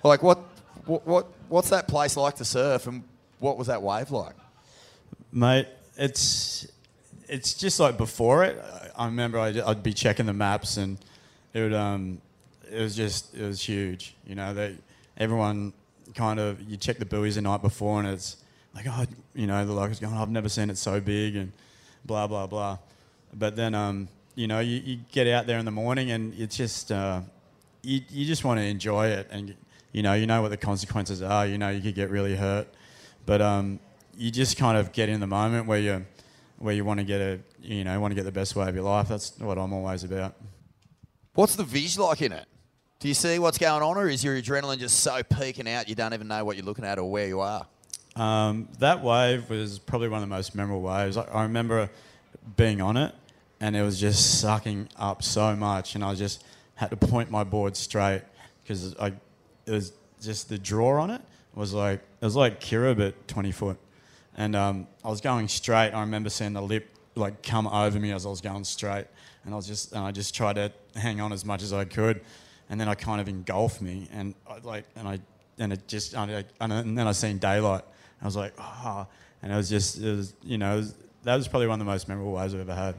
Like, what, what, what what's that place like to surf, and what was that wave like? Mate, it's it's just like before it. I remember I'd, I'd be checking the maps and it would um it was just it was huge. You know, they everyone kind of you check the buoys the night before and it's like oh you know the locals going I've never seen it so big and blah blah blah. But then um you know you, you get out there in the morning and it's just uh, you you just want to enjoy it and you know you know what the consequences are. You know you could get really hurt, but um you just kind of get in the moment where you where you want to get a you know want to get the best way of your life. That's what I'm always about. What's the vis like in it? Do you see what's going on, or is your adrenaline just so peaking out you don't even know what you're looking at or where you are? Um, that wave was probably one of the most memorable waves. I, I remember being on it, and it was just sucking up so much, and I just had to point my board straight because I it was just the draw on it was like it was like Kirra but 20 foot, and um, I was going straight. I remember seeing the lip like come over me as I was going straight, and I was just and I just tried to hang on as much as I could, and then I kind of engulfed me, and I, like and I and it just and, I, and then I seen daylight. I was like, ah, and it was just it was you know was, that was probably one of the most memorable waves I've ever had.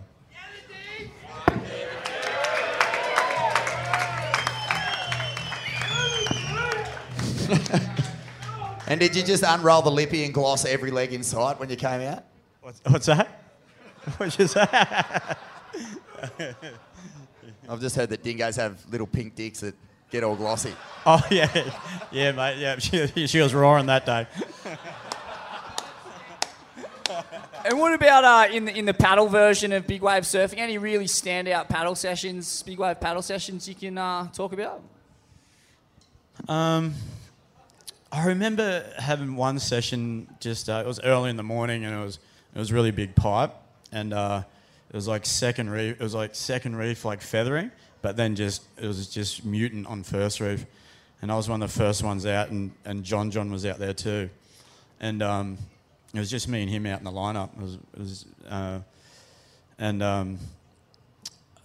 And did you just unroll the lippy and gloss every leg in sight when you came out? What's, what's that? What's you say? I've just heard that dingoes have little pink dicks that get all glossy. Oh yeah, yeah, mate. Yeah, she, she was roaring that day. And what about uh, in the in the paddle version of big wave surfing? Any really standout paddle sessions, big wave paddle sessions you can uh, talk about? Um, I remember having one session. Just uh, it was early in the morning, and it was it was really big pipe, and uh, it was like second reef. It was like second reef, like feathering, but then just it was just mutant on first reef, and I was one of the first ones out, and, and John John was out there too, and um, it was just me and him out in the lineup. It was, it was uh, and um,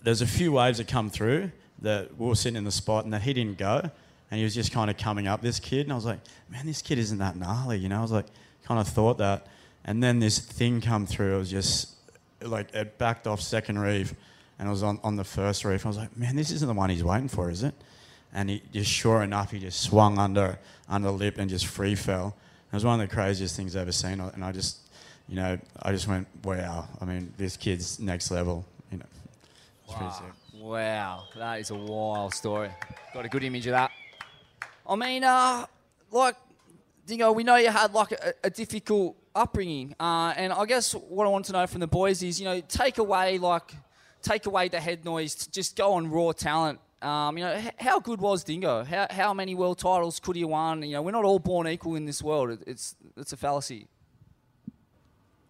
there's a few waves that come through that we were sitting in the spot, and that he didn't go, and he was just kind of coming up this kid, and I was like, man, this kid isn't that gnarly, you know. I was like, kind of thought that, and then this thing come through. It was just like it backed off second reef, and it was on, on the first reef. I was like, man, this isn't the one he's waiting for, is it? And he just sure enough, he just swung under under lip and just free fell. It was one of the craziest things I've ever seen, and I just, you know, I just went, wow. I mean, this kid's next level, you know. Wow. Wow, that is a wild story. Got a good image of that. I mean, uh, like, Dingo, we know you had like a, a difficult upbringing, uh, and I guess what I want to know from the boys is, you know, take away like, take away the head noise, just go on raw talent. Um, you know, h- how good was Dingo? How, how many world titles could he have won? You know, we're not all born equal in this world. It, it's it's a fallacy.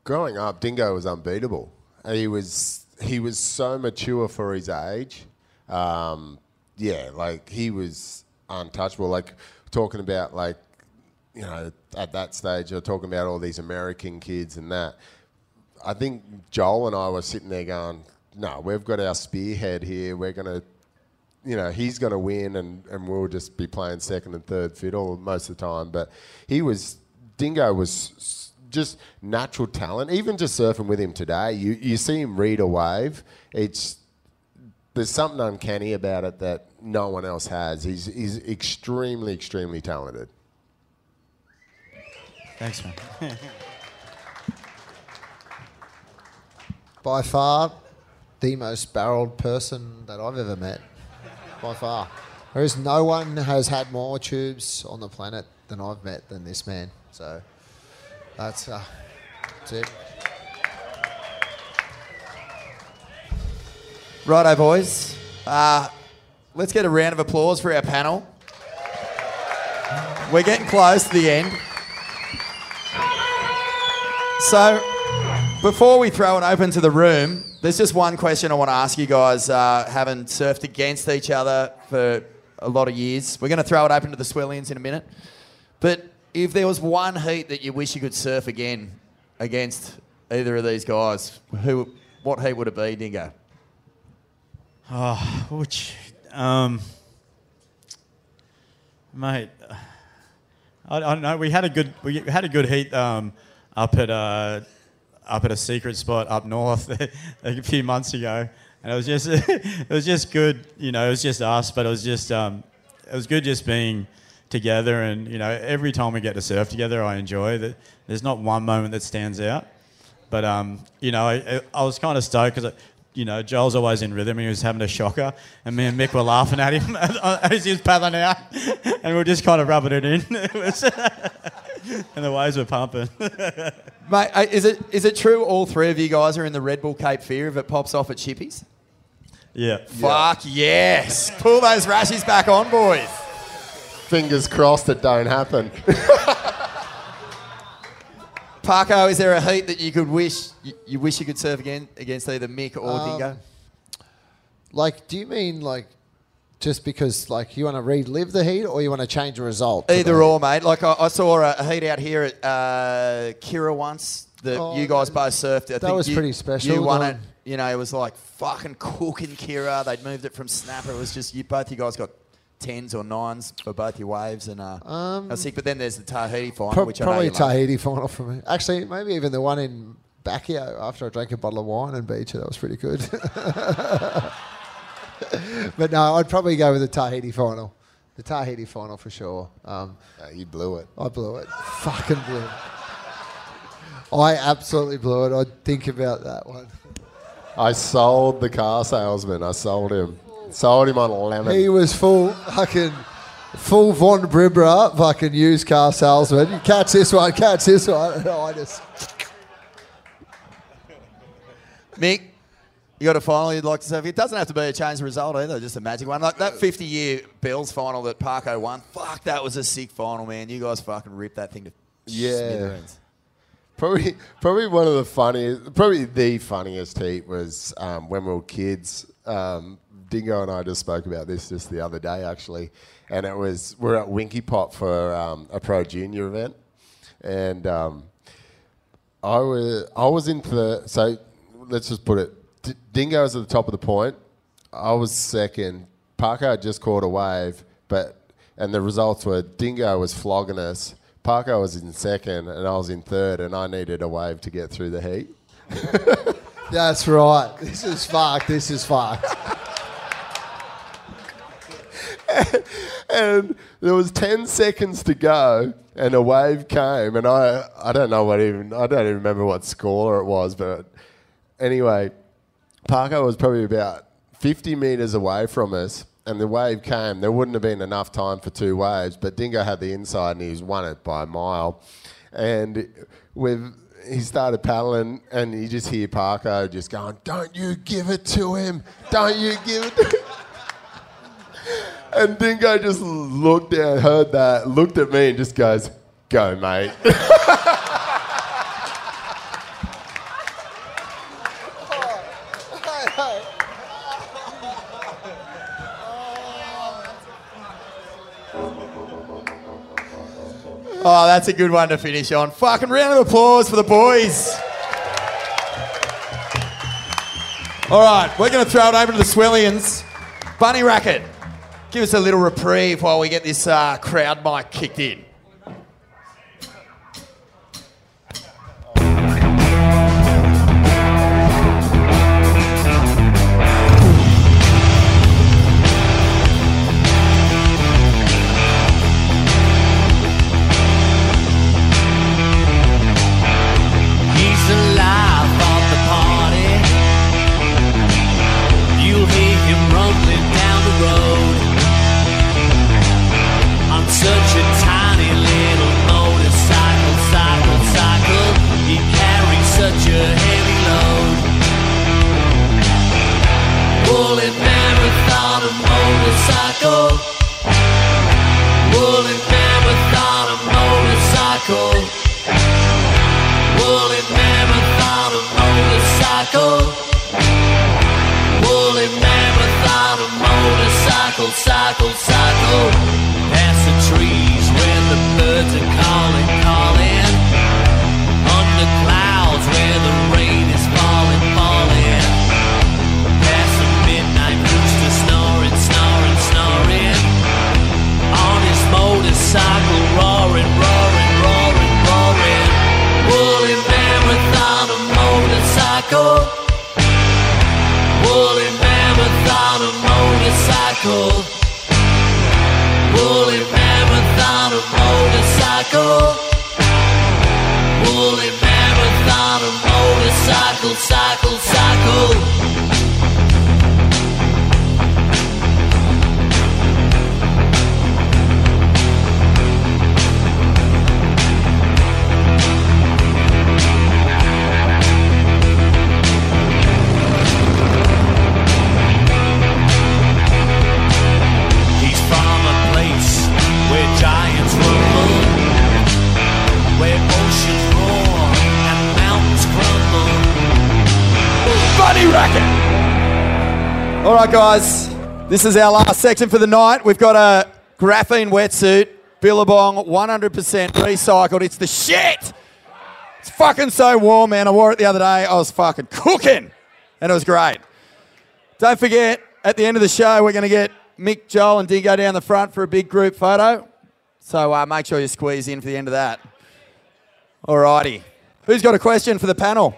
growing up, Dingo was unbeatable. He was he was so mature for his age. Um, yeah, like he was untouchable. Like talking about like you know at that stage, you're talking about all these American kids and that. I think Joel and I were sitting there going, "No, we've got our spearhead here. We're gonna." You know, he's going to win, and, and we'll just be playing second and third fiddle most of the time. But he was, Dingo was just natural talent. Even just surfing with him today, you, you see him read a wave. It's there's something uncanny about it that no one else has. He's he's extremely extremely talented. Thanks, man. By far, the most barreled person that I've ever met. By far. There is no one has had more tubes on the planet than I've met than this man. So that's, uh, that's it. Righto, boys. Uh, let's get a round of applause for our panel. We're getting close to the end. So, before we throw it open to the room, there's just one question I want to ask you guys, uh, having surfed against each other for a lot of years. We're going to throw it open to the Swellians in a minute. But if there was one heat that you wish you could surf again against either of these guys, who, what heat would it be, Dingo? Oh, which, um, mate, I, don't know. We had a good we had a good heat um, up at uh, up at a secret spot up north a few months ago, and it was just it was just good. You know, it was just us, but it was just um, it was good just being together. And you know, every time we get to surf together, I enjoy that. There's not one moment that stands out. But um, you know, I, I was kind of stoked because you know Joel's always in rhythm. He was having a shocker, and me and Mick were laughing at him as he was paddling out, and we were just kind of rubbing it in. It was and the waves were pumping. Mate, uh, is it is it true all three of you guys are in the Red Bull Cape Fear if it pops off at Shippies? yeah. Fuck yes. Pull those rashes back on, boys. Fingers crossed it don't happen. Parko, is there a heat that you could wish you, you wish you could serve again against either Mick or Um, Dingo? Like, do you mean like just because like you want to relive the heat or you want to change the result? Either the or, mate. Like I, I saw a, heat out here at uh, Kirra once that Oh, you guys both surfed. I that was you- pretty special, You won it. You know, it was like fucking cooking Kirra. They'd moved it from snapper. It was just you both. You guys got tens or nines for both your waves, and uh, Um, I think. But then there's the Tahiti final, Pro- which I probably you love. Tahiti final for me. Actually, maybe even the one in Backio after I drank a bottle of wine and beat you. That was pretty good. but no, I'd probably go with the Tahiti final. The Tahiti final for sure. Um, you blew it. I blew it. Fucking blew it. I absolutely blew it. I'd think about that one. I sold the car salesman. I sold him. Sold him on a lemon. He was full fucking full Von Bibra fucking used car salesman. Catch this one, catch this one. And I just Mick, you got a final you'd like to serve? It doesn't have to be a change of result either, just a magic one. Like that 50 year Bells final that Parko won. Fuck, that was a sick final, man. You guys fucking ripped that thing to Yeah. smithereens. Probably, probably one of the funniest, probably the funniest heat was um, when we were kids. Um, Dingo and I just spoke about this just the other day, actually, and it was we're at Winkipop for um, a pro junior event, and um, I was I was into the so let's just put it. D- Dingo was at the top of the point. I was second. Parko had just caught a wave, but and the results were Dingo was flogging us, Parko was in second, and I was in third, and I needed a wave to get through the heat. That's right. This is fucked. This is fucked. and there was 10 seconds to go and a wave came and I, I don't know what even I don't even remember what score it was but anyway Parko was probably about 50 metres away from us and the wave came. There wouldn't have been enough time for two waves but Dingo had the inside and he's won it by a mile. And with he started paddling and you just hear Parko just going don't you give it to him. Don't you give it to him and Dingo just looked down, heard that, looked at me, and just goes, "Go, mate." Oh, that's a good one to finish on. Fucking round of applause for the boys. All right, we're going to throw it over to the Swellians. Bunny Racket, give us a little reprieve while we get this uh, crowd mic kicked in. Motorcycle. Woolly marathon, a motorcycle. Woolly marathon, a motorcycle, cycle, cycle. All right, guys, this is our last section for the night. We've got a graphene wetsuit, Billabong, 100% recycled. It's the shit! It's fucking so warm, man. I wore it the other day. I was fucking cooking, and it was great. Don't forget, at the end of the show, we're going to get Mick, Joel, and Dingo down the front for a big group photo. So uh, make sure you squeeze in for the end of that. All righty. Who's got a question for the panel?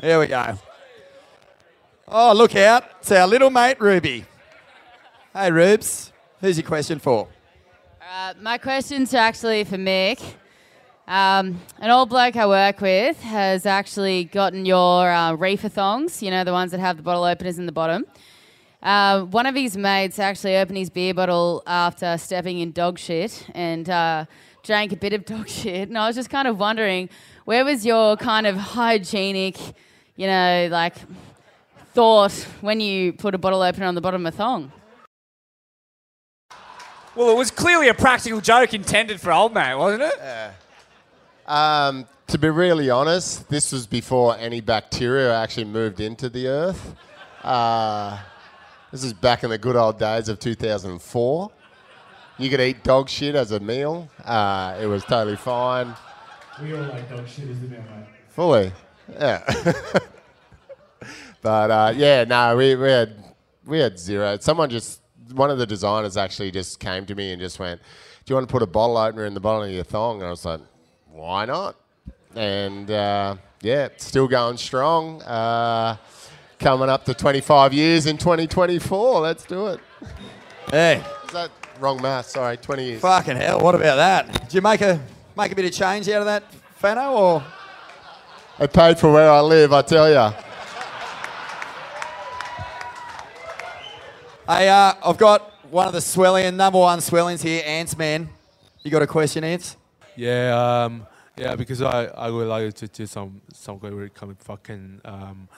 Here we go. Oh, look out. It's our little mate, Ruby. Hey, Rubes. Who's your question for? Uh, my question's actually for Mick. Um, an old bloke I work with has actually gotten your uh, reefer thongs, you know, the ones that have the bottle openers in the bottom. Uh, one of his mates actually opened his beer bottle after stepping in dog shit and uh, drank a bit of dog shit. And I was just kind of wondering, where was your kind of hygienic, you know, like thought when you put a bottle opener on the bottom of a thong? Well, it was clearly a practical joke intended for old mate, wasn't it? Yeah. Um, to be really honest, this was before any bacteria actually moved into the earth. Uh, this is back in the good old days of 2004. You could eat dog shit as a meal. Uh, it was totally fine. We all like dog shit as the meal, mate. Fully, yeah. but uh, yeah, no, we, we had we had zero. Someone just one of the designers actually just came to me and just went, "Do you want to put a bottle opener in the bottom of your thong?" And I was like, "Why not?" And uh, yeah, still going strong. Uh, coming up to 25 years in 2024. Let's do it. Hey. Is that wrong math? Sorry, 20 years. Fucking hell, what about that? Did you make a make a bit of change out of that, Fano, or I paid for where I live, I tell ya. Hey, uh, I've got one of the Swellian, number one Swellians here, Ants Man. You got a question, Ants? Yeah, um, yeah, because I, I would like to do some some good really coming fucking um,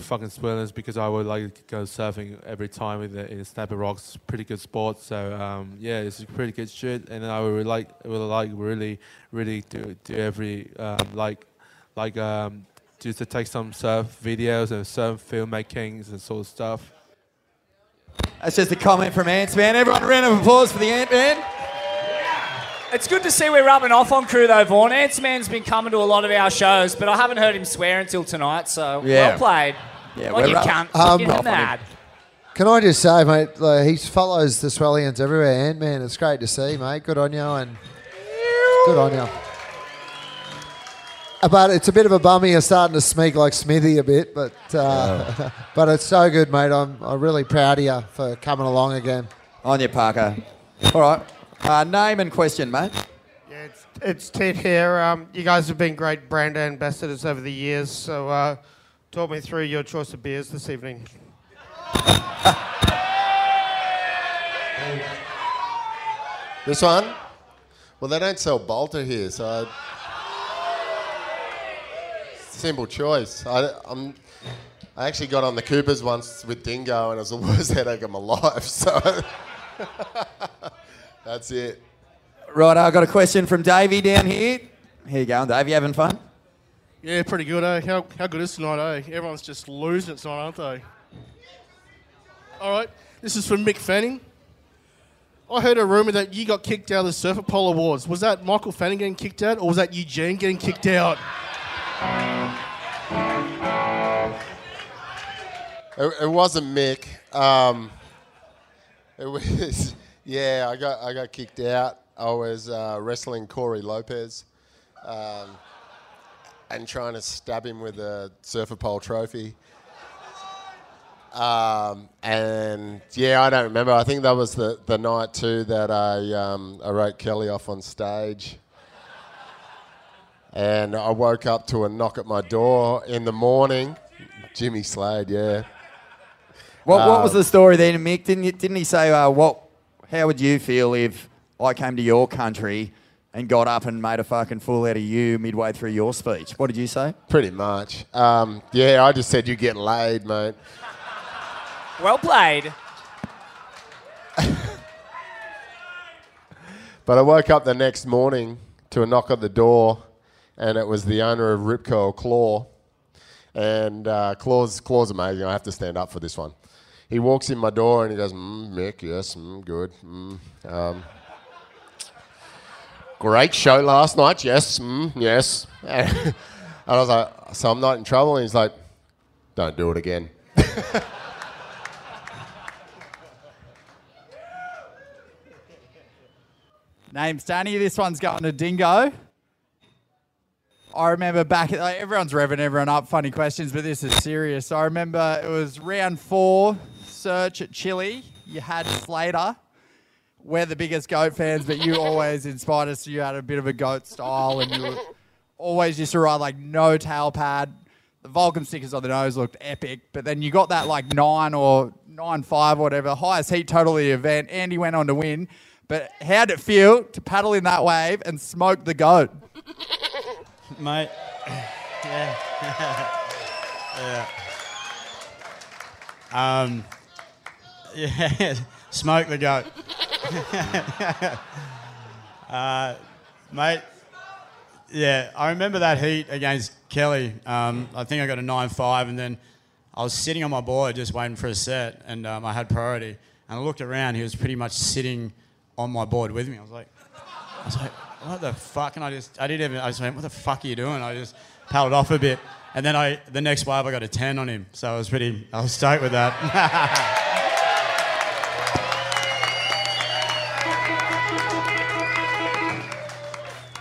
fucking swellings because I would like to go surfing every time in the in Snapper Rocks. Pretty good sport, so um, yeah, it's a pretty good shit. And I would like would like really really do do every um, like like um, just to take some surf videos and surf filmmakings and sort of stuff. That's just a comment from Ants Man. Everyone, a round of applause for the Ant Man. It's good to see we're rubbing off on crew though, Vaughn. Ants Man's been coming to a lot of our shows, but I haven't heard him swear until tonight, so Yeah. well played. Yeah, like we're you rub- can't. Um, You're mad. Can I just say, mate, like, he follows the Swellians everywhere, Ant Man. It's great to see, mate. Good on you, and good on you. But it's a bit of a bummy. You're starting to smeek like Smithy a bit, but uh, but it's so good, mate. I'm, I'm really proud of you for coming along again. On you, Parko. All right. Uh, name and question, mate. Yeah, It's Ted here. Um, you guys have been great brand ambassadors over the years, so uh, talk me through your choice of beers this evening. This one? Well, they don't sell Bolter here, so I... simple choice. I, I'm, I actually got on the Coopers once with Dingo, and it was the worst headache of my life. So that's it. Right, I've got a question from Davey down here. Here you go, Davey? You having fun? Yeah, pretty good, eh? How, how good is tonight, eh? Everyone's just losing it tonight, aren't they? All right, this is from Mick Fanning. I heard a rumour that you got kicked out of the Surfer Poll Awards. Was that Michael Fanning getting kicked out, or was that Eugene getting kicked out? It, wasn't Mick. Um, it was yeah. I got I got kicked out. I was uh, wrestling Corey Lopez, um, and trying to stab him with a Surfer Poll trophy. Um, and yeah, I don't remember. I think that was the, the night too that I um, I wrote Kelly off on stage. And I woke up to a knock at my door in the morning. Jimmy Slade, yeah. What, what was Uh, the story then, Mick? Didn't, you, didn't he say, uh, what? how would you feel if I came to your country and got up and made a fucking fool out of you midway through your speech? What did you say? Pretty much. Um, yeah, I just said you get laid, mate. Well played. But I woke up the next morning to a knock at the door, and it was the owner of Rip Curl Claw. And uh, Claw's, Claw's amazing. I have to stand up for this one. He walks in my door and he goes, mm, Mick, yes, mm, good. Mm, um, great show last night, yes, mm, yes. and I was like, so I'm not in trouble? And he's like, don't do it again. Name's Danny. This one's going to Dingo. I remember back, like, everyone's revving everyone up, funny questions, but this is serious. I remember it was round four, search at Chile. You had Slater. We're the biggest goat fans, but you always inspired us. You had a bit of a goat style, and you were always used to ride like no tail pad. The Volcom stickers on the nose looked epic, but then you got that like nine or nine five or whatever, highest heat total of the event. Andy went on to win, but how did it feel to paddle in that wave and smoke the goat? Mate. Yeah. yeah. Um, yeah. Smoke the goat. uh, mate. Yeah, I remember that heat against Kelly. Um, I think I got a 9 5, and then I was sitting on my board just waiting for a set, and um, I had priority. And I looked around, he was pretty much sitting on my board with me. I was like, I was like, what the fuck? And I just, I didn't even, I just went, what the fuck are you doing? I just paddled off a bit. And then I, the next wave, I got a 10 on him. So I was pretty, I was stoked with that.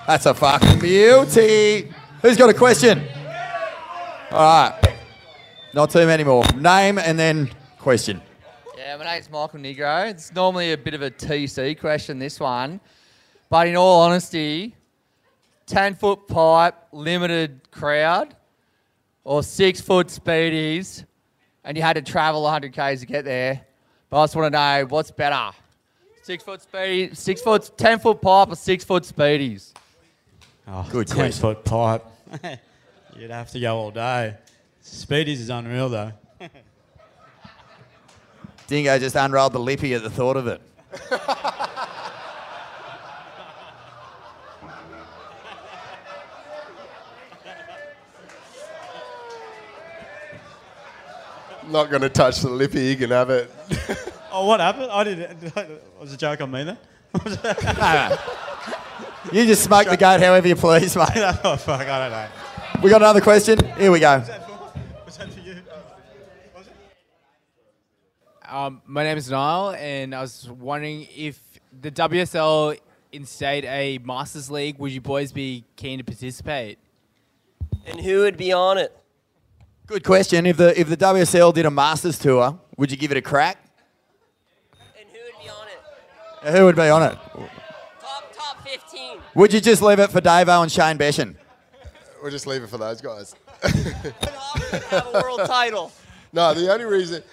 That's a fucking beauty. Who's got a question? All right. Not too many more. Name and then question. Yeah, my name's Michael Negro. It's normally a bit of a TC question, this one. But in all honesty, 10 foot pipe, limited crowd, or six foot speedies, and you had to travel 100 Ks to get there. But I just want to know what's better? Six foot speedy, six foot, 10 foot pipe, or six foot speedies? Oh, Good 10 question. foot pipe. You'd have to go all day. Speedies is unreal though. Dingo just unrolled the lippy at the thought of it. Not going to touch the lippy. You can have it. Oh, what happened? I didn't. It was a joke on me then? You just smoke the goat however you please, mate. oh fuck! I don't know. We got another question. Here we go. Was that for you? Um, my name is Niall, and I was wondering if the WSL instate a Masters League, would you boys be keen to participate? And who would be on it? Good question. If the if the WSL did a Masters tour, would you give it a crack? And who would be on it? Who would be on it? Top top 15. Would you just leave it for Davo and Shane Beschen? We'll just leave it for those guys. Have a world title. No, the only reason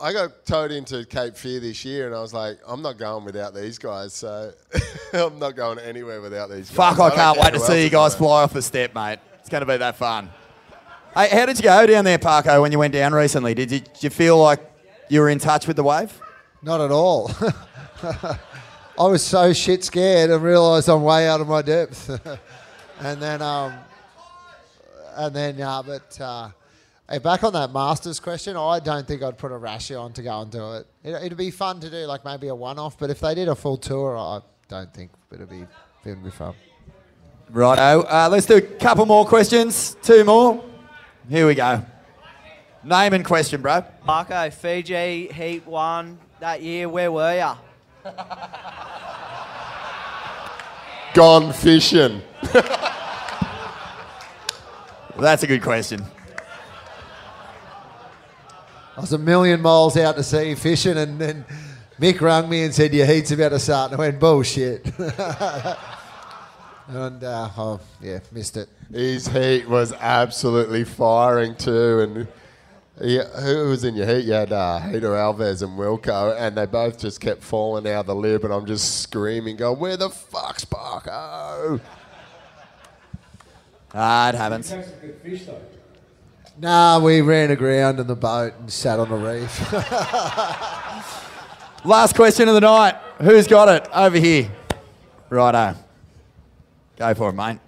I got towed into Cape Fear this year, and I was like, I'm not going without these guys. So I'm not going anywhere without these. Guys. Fuck, guys. I don't can't wait to see you guys fly off the step, mate. It's going to be that fun. Hey, how did you go down there, Parko, when you went down recently? Did you, did you feel like you were in touch with the wave? Not at all. I was so shit scared and realised I'm way out of my depth. and then, um, and then, yeah, but uh, hey, back on that Masters question, I don't think I'd put a Rashi on to go and do it. it. It'd be fun to do, like maybe a one-off. But if they did a full tour, I don't think it'd be it'd be fun. Righto. Uh, let's do a couple more questions. Two more. Here we go. Name and question, bro. Marco, Fiji Heat One that year. Where were ya? Gone fishing. That's a good question. I was a million miles out to sea fishing, and then Mick rang me and said, Your heat's about to start. And I went, Bullshit. and, uh, oh, yeah, missed it. His heat was absolutely firing too, and yeah, who was in your heat? You had uh, Heitor Alves and Wilko, and they both just kept falling out of the lip, and I'm just screaming, going, "Where the fuck's Parko?" Ah, it happens. Nah, we ran aground in the boat and sat on the reef. Last question of the night. Who's got it? Over here. Righto. Go for it, mate.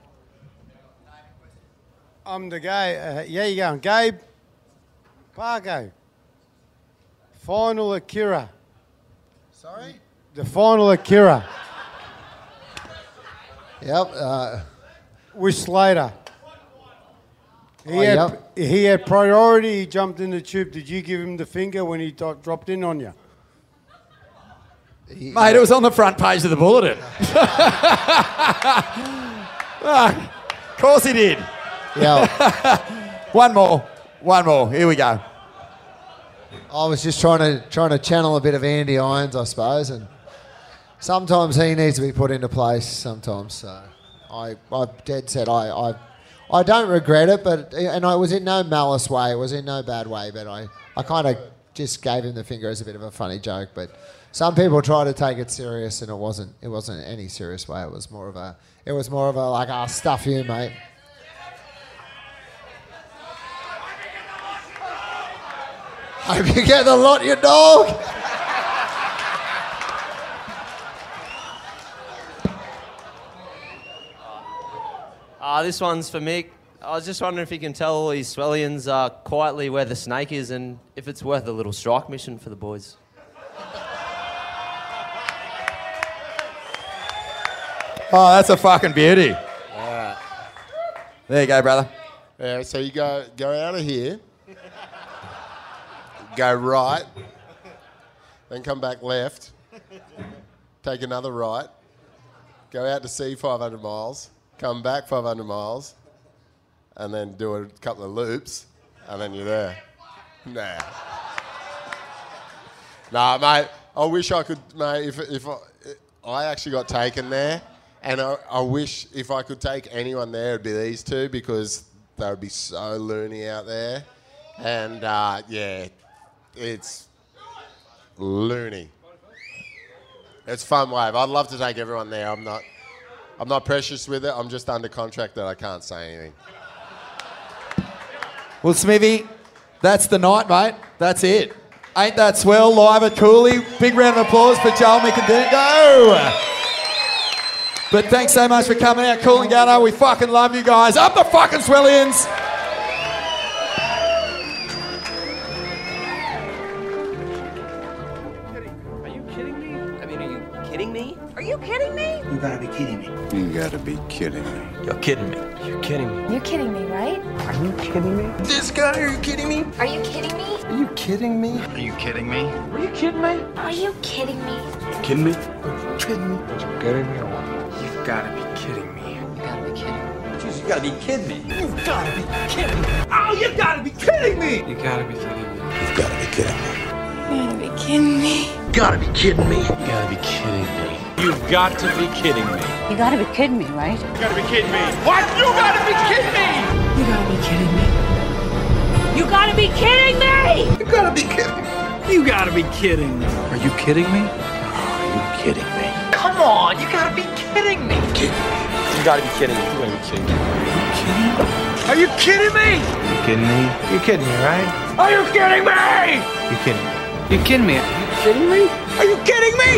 I'm the guy. Uh, yeah, you going, Gabe? Parko. Final Akira. Sorry? The final Akira. Yep. Uh, with Slater. He, Oh, had, yep. he had priority. He jumped in the tube. Did you give him the finger when he dropped in on you? Mate, it was on the front page of the bulletin. Ah, of course he did. Yeah. One more. One more. Here we go. I was just trying to trying to channel a bit of Andy Irons, I suppose, and sometimes he needs to be put into place. Sometimes, so I, I dead set. I, I, I don't regret it, but and I was in no malice way. It was in no bad way, but I, I kind of just gave him the finger as a bit of a funny joke. But some people try to take it serious, and it wasn't. It wasn't any serious way. It was more of a. It was more of a like, ah, stuff you, mate. Hope you get the lot, you dog. Uh, this one's for Mick. I was just wondering if you can tell all these Swellians uh, quietly where the snake is and if it's worth a little strike mission for the boys. Oh, that's a fucking beauty. All right. There you go, brother. Yeah, so you go go out of here, go right, then come back left, take another right, go out to sea 500 miles, come back 500 miles, and then do a couple of loops, and then you're there. Nah. Nah, mate. I wish I could, mate. If if I, I actually got taken there, and I, I wish if I could take anyone there, it'd be these two because they would be so loony out there, and uh, yeah, it's loony. It's fun wave. I'd love to take everyone there. I'm not. I'm not precious with it. I'm just under contract that I can't say anything. Well, Smithy, that's the night, mate. That's it. Ain't that swell? Live at Cooly. Big round of applause for Joel Go. But thanks so much for coming out, Coolangatta. We fucking love you guys. Up the fucking Swellians. Are you kidding me? I mean, are you kidding me? Are you kidding me? You gotta be kidding me. You gotta be kidding me. You're kidding me. You're kidding me. You're kidding me, right? Are you kidding me? This guy, are you kidding me? Are you kidding me? Are you kidding me? Are you kidding me? Are you kidding me? Are you kidding me? Kidding me? You kidding me? You kidding me or what? You've got to be kidding me. You gotta be kidding me. Jeez, you gotta be kidding me. You've got to be kidding me. Oh, you gotta be kidding me. You gotta be kidding me. You've gotta be kidding me. You gotta be kidding me. You Gotta be kidding me. You gotta be kidding me. You've got to be kidding me. You gotta be kidding me, right? You gotta be kidding me. What? You gotta be kidding me. You gotta be kidding me. You gotta be kidding me! You gotta be kidding me. You gotta be kidding me. Are you kidding me? Are you kidding me? Come on, you gotta be kidding me. You gotta be kidding me. You gotta be kidding me. Are you kidding me? You kidding me? You kidding me, right? Are you kidding me? You kidding me? You kidding me? Are you kidding me? Are you kidding me?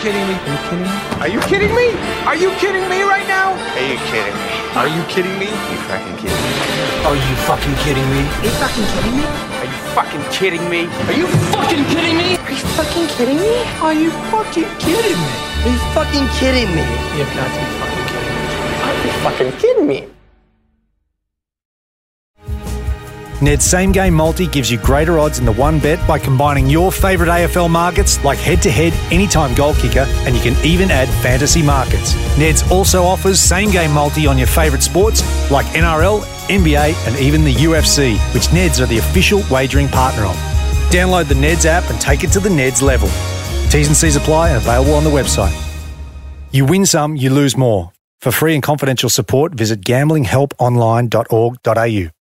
Kidding me? Are you kidding me? Are you kidding me? Are you kidding me right now? Are you kidding me? Are you kidding me? You fucking kidding me? Are you fucking kidding me? Are you fucking kidding me? Are you fucking kidding me? Are you fucking kidding me? Are you fucking kidding me? Are you fucking kidding me? Are you fucking kidding me? You've got to be fucking kidding me. Are you fucking kidding me? Neds same game multi gives you greater odds in the one bet by combining your favourite AFL markets like head to head, anytime goal kicker, and you can even add fantasy markets. Neds also offers same game multi on your favourite sports like NRL, NBA, and even the UFC, which Neds are the official wagering partner of. Download the Neds app and take it to the Neds level. T's and C's apply available on the website. You win some, you lose more. For free and confidential support, visit gamblinghelponline.org.au.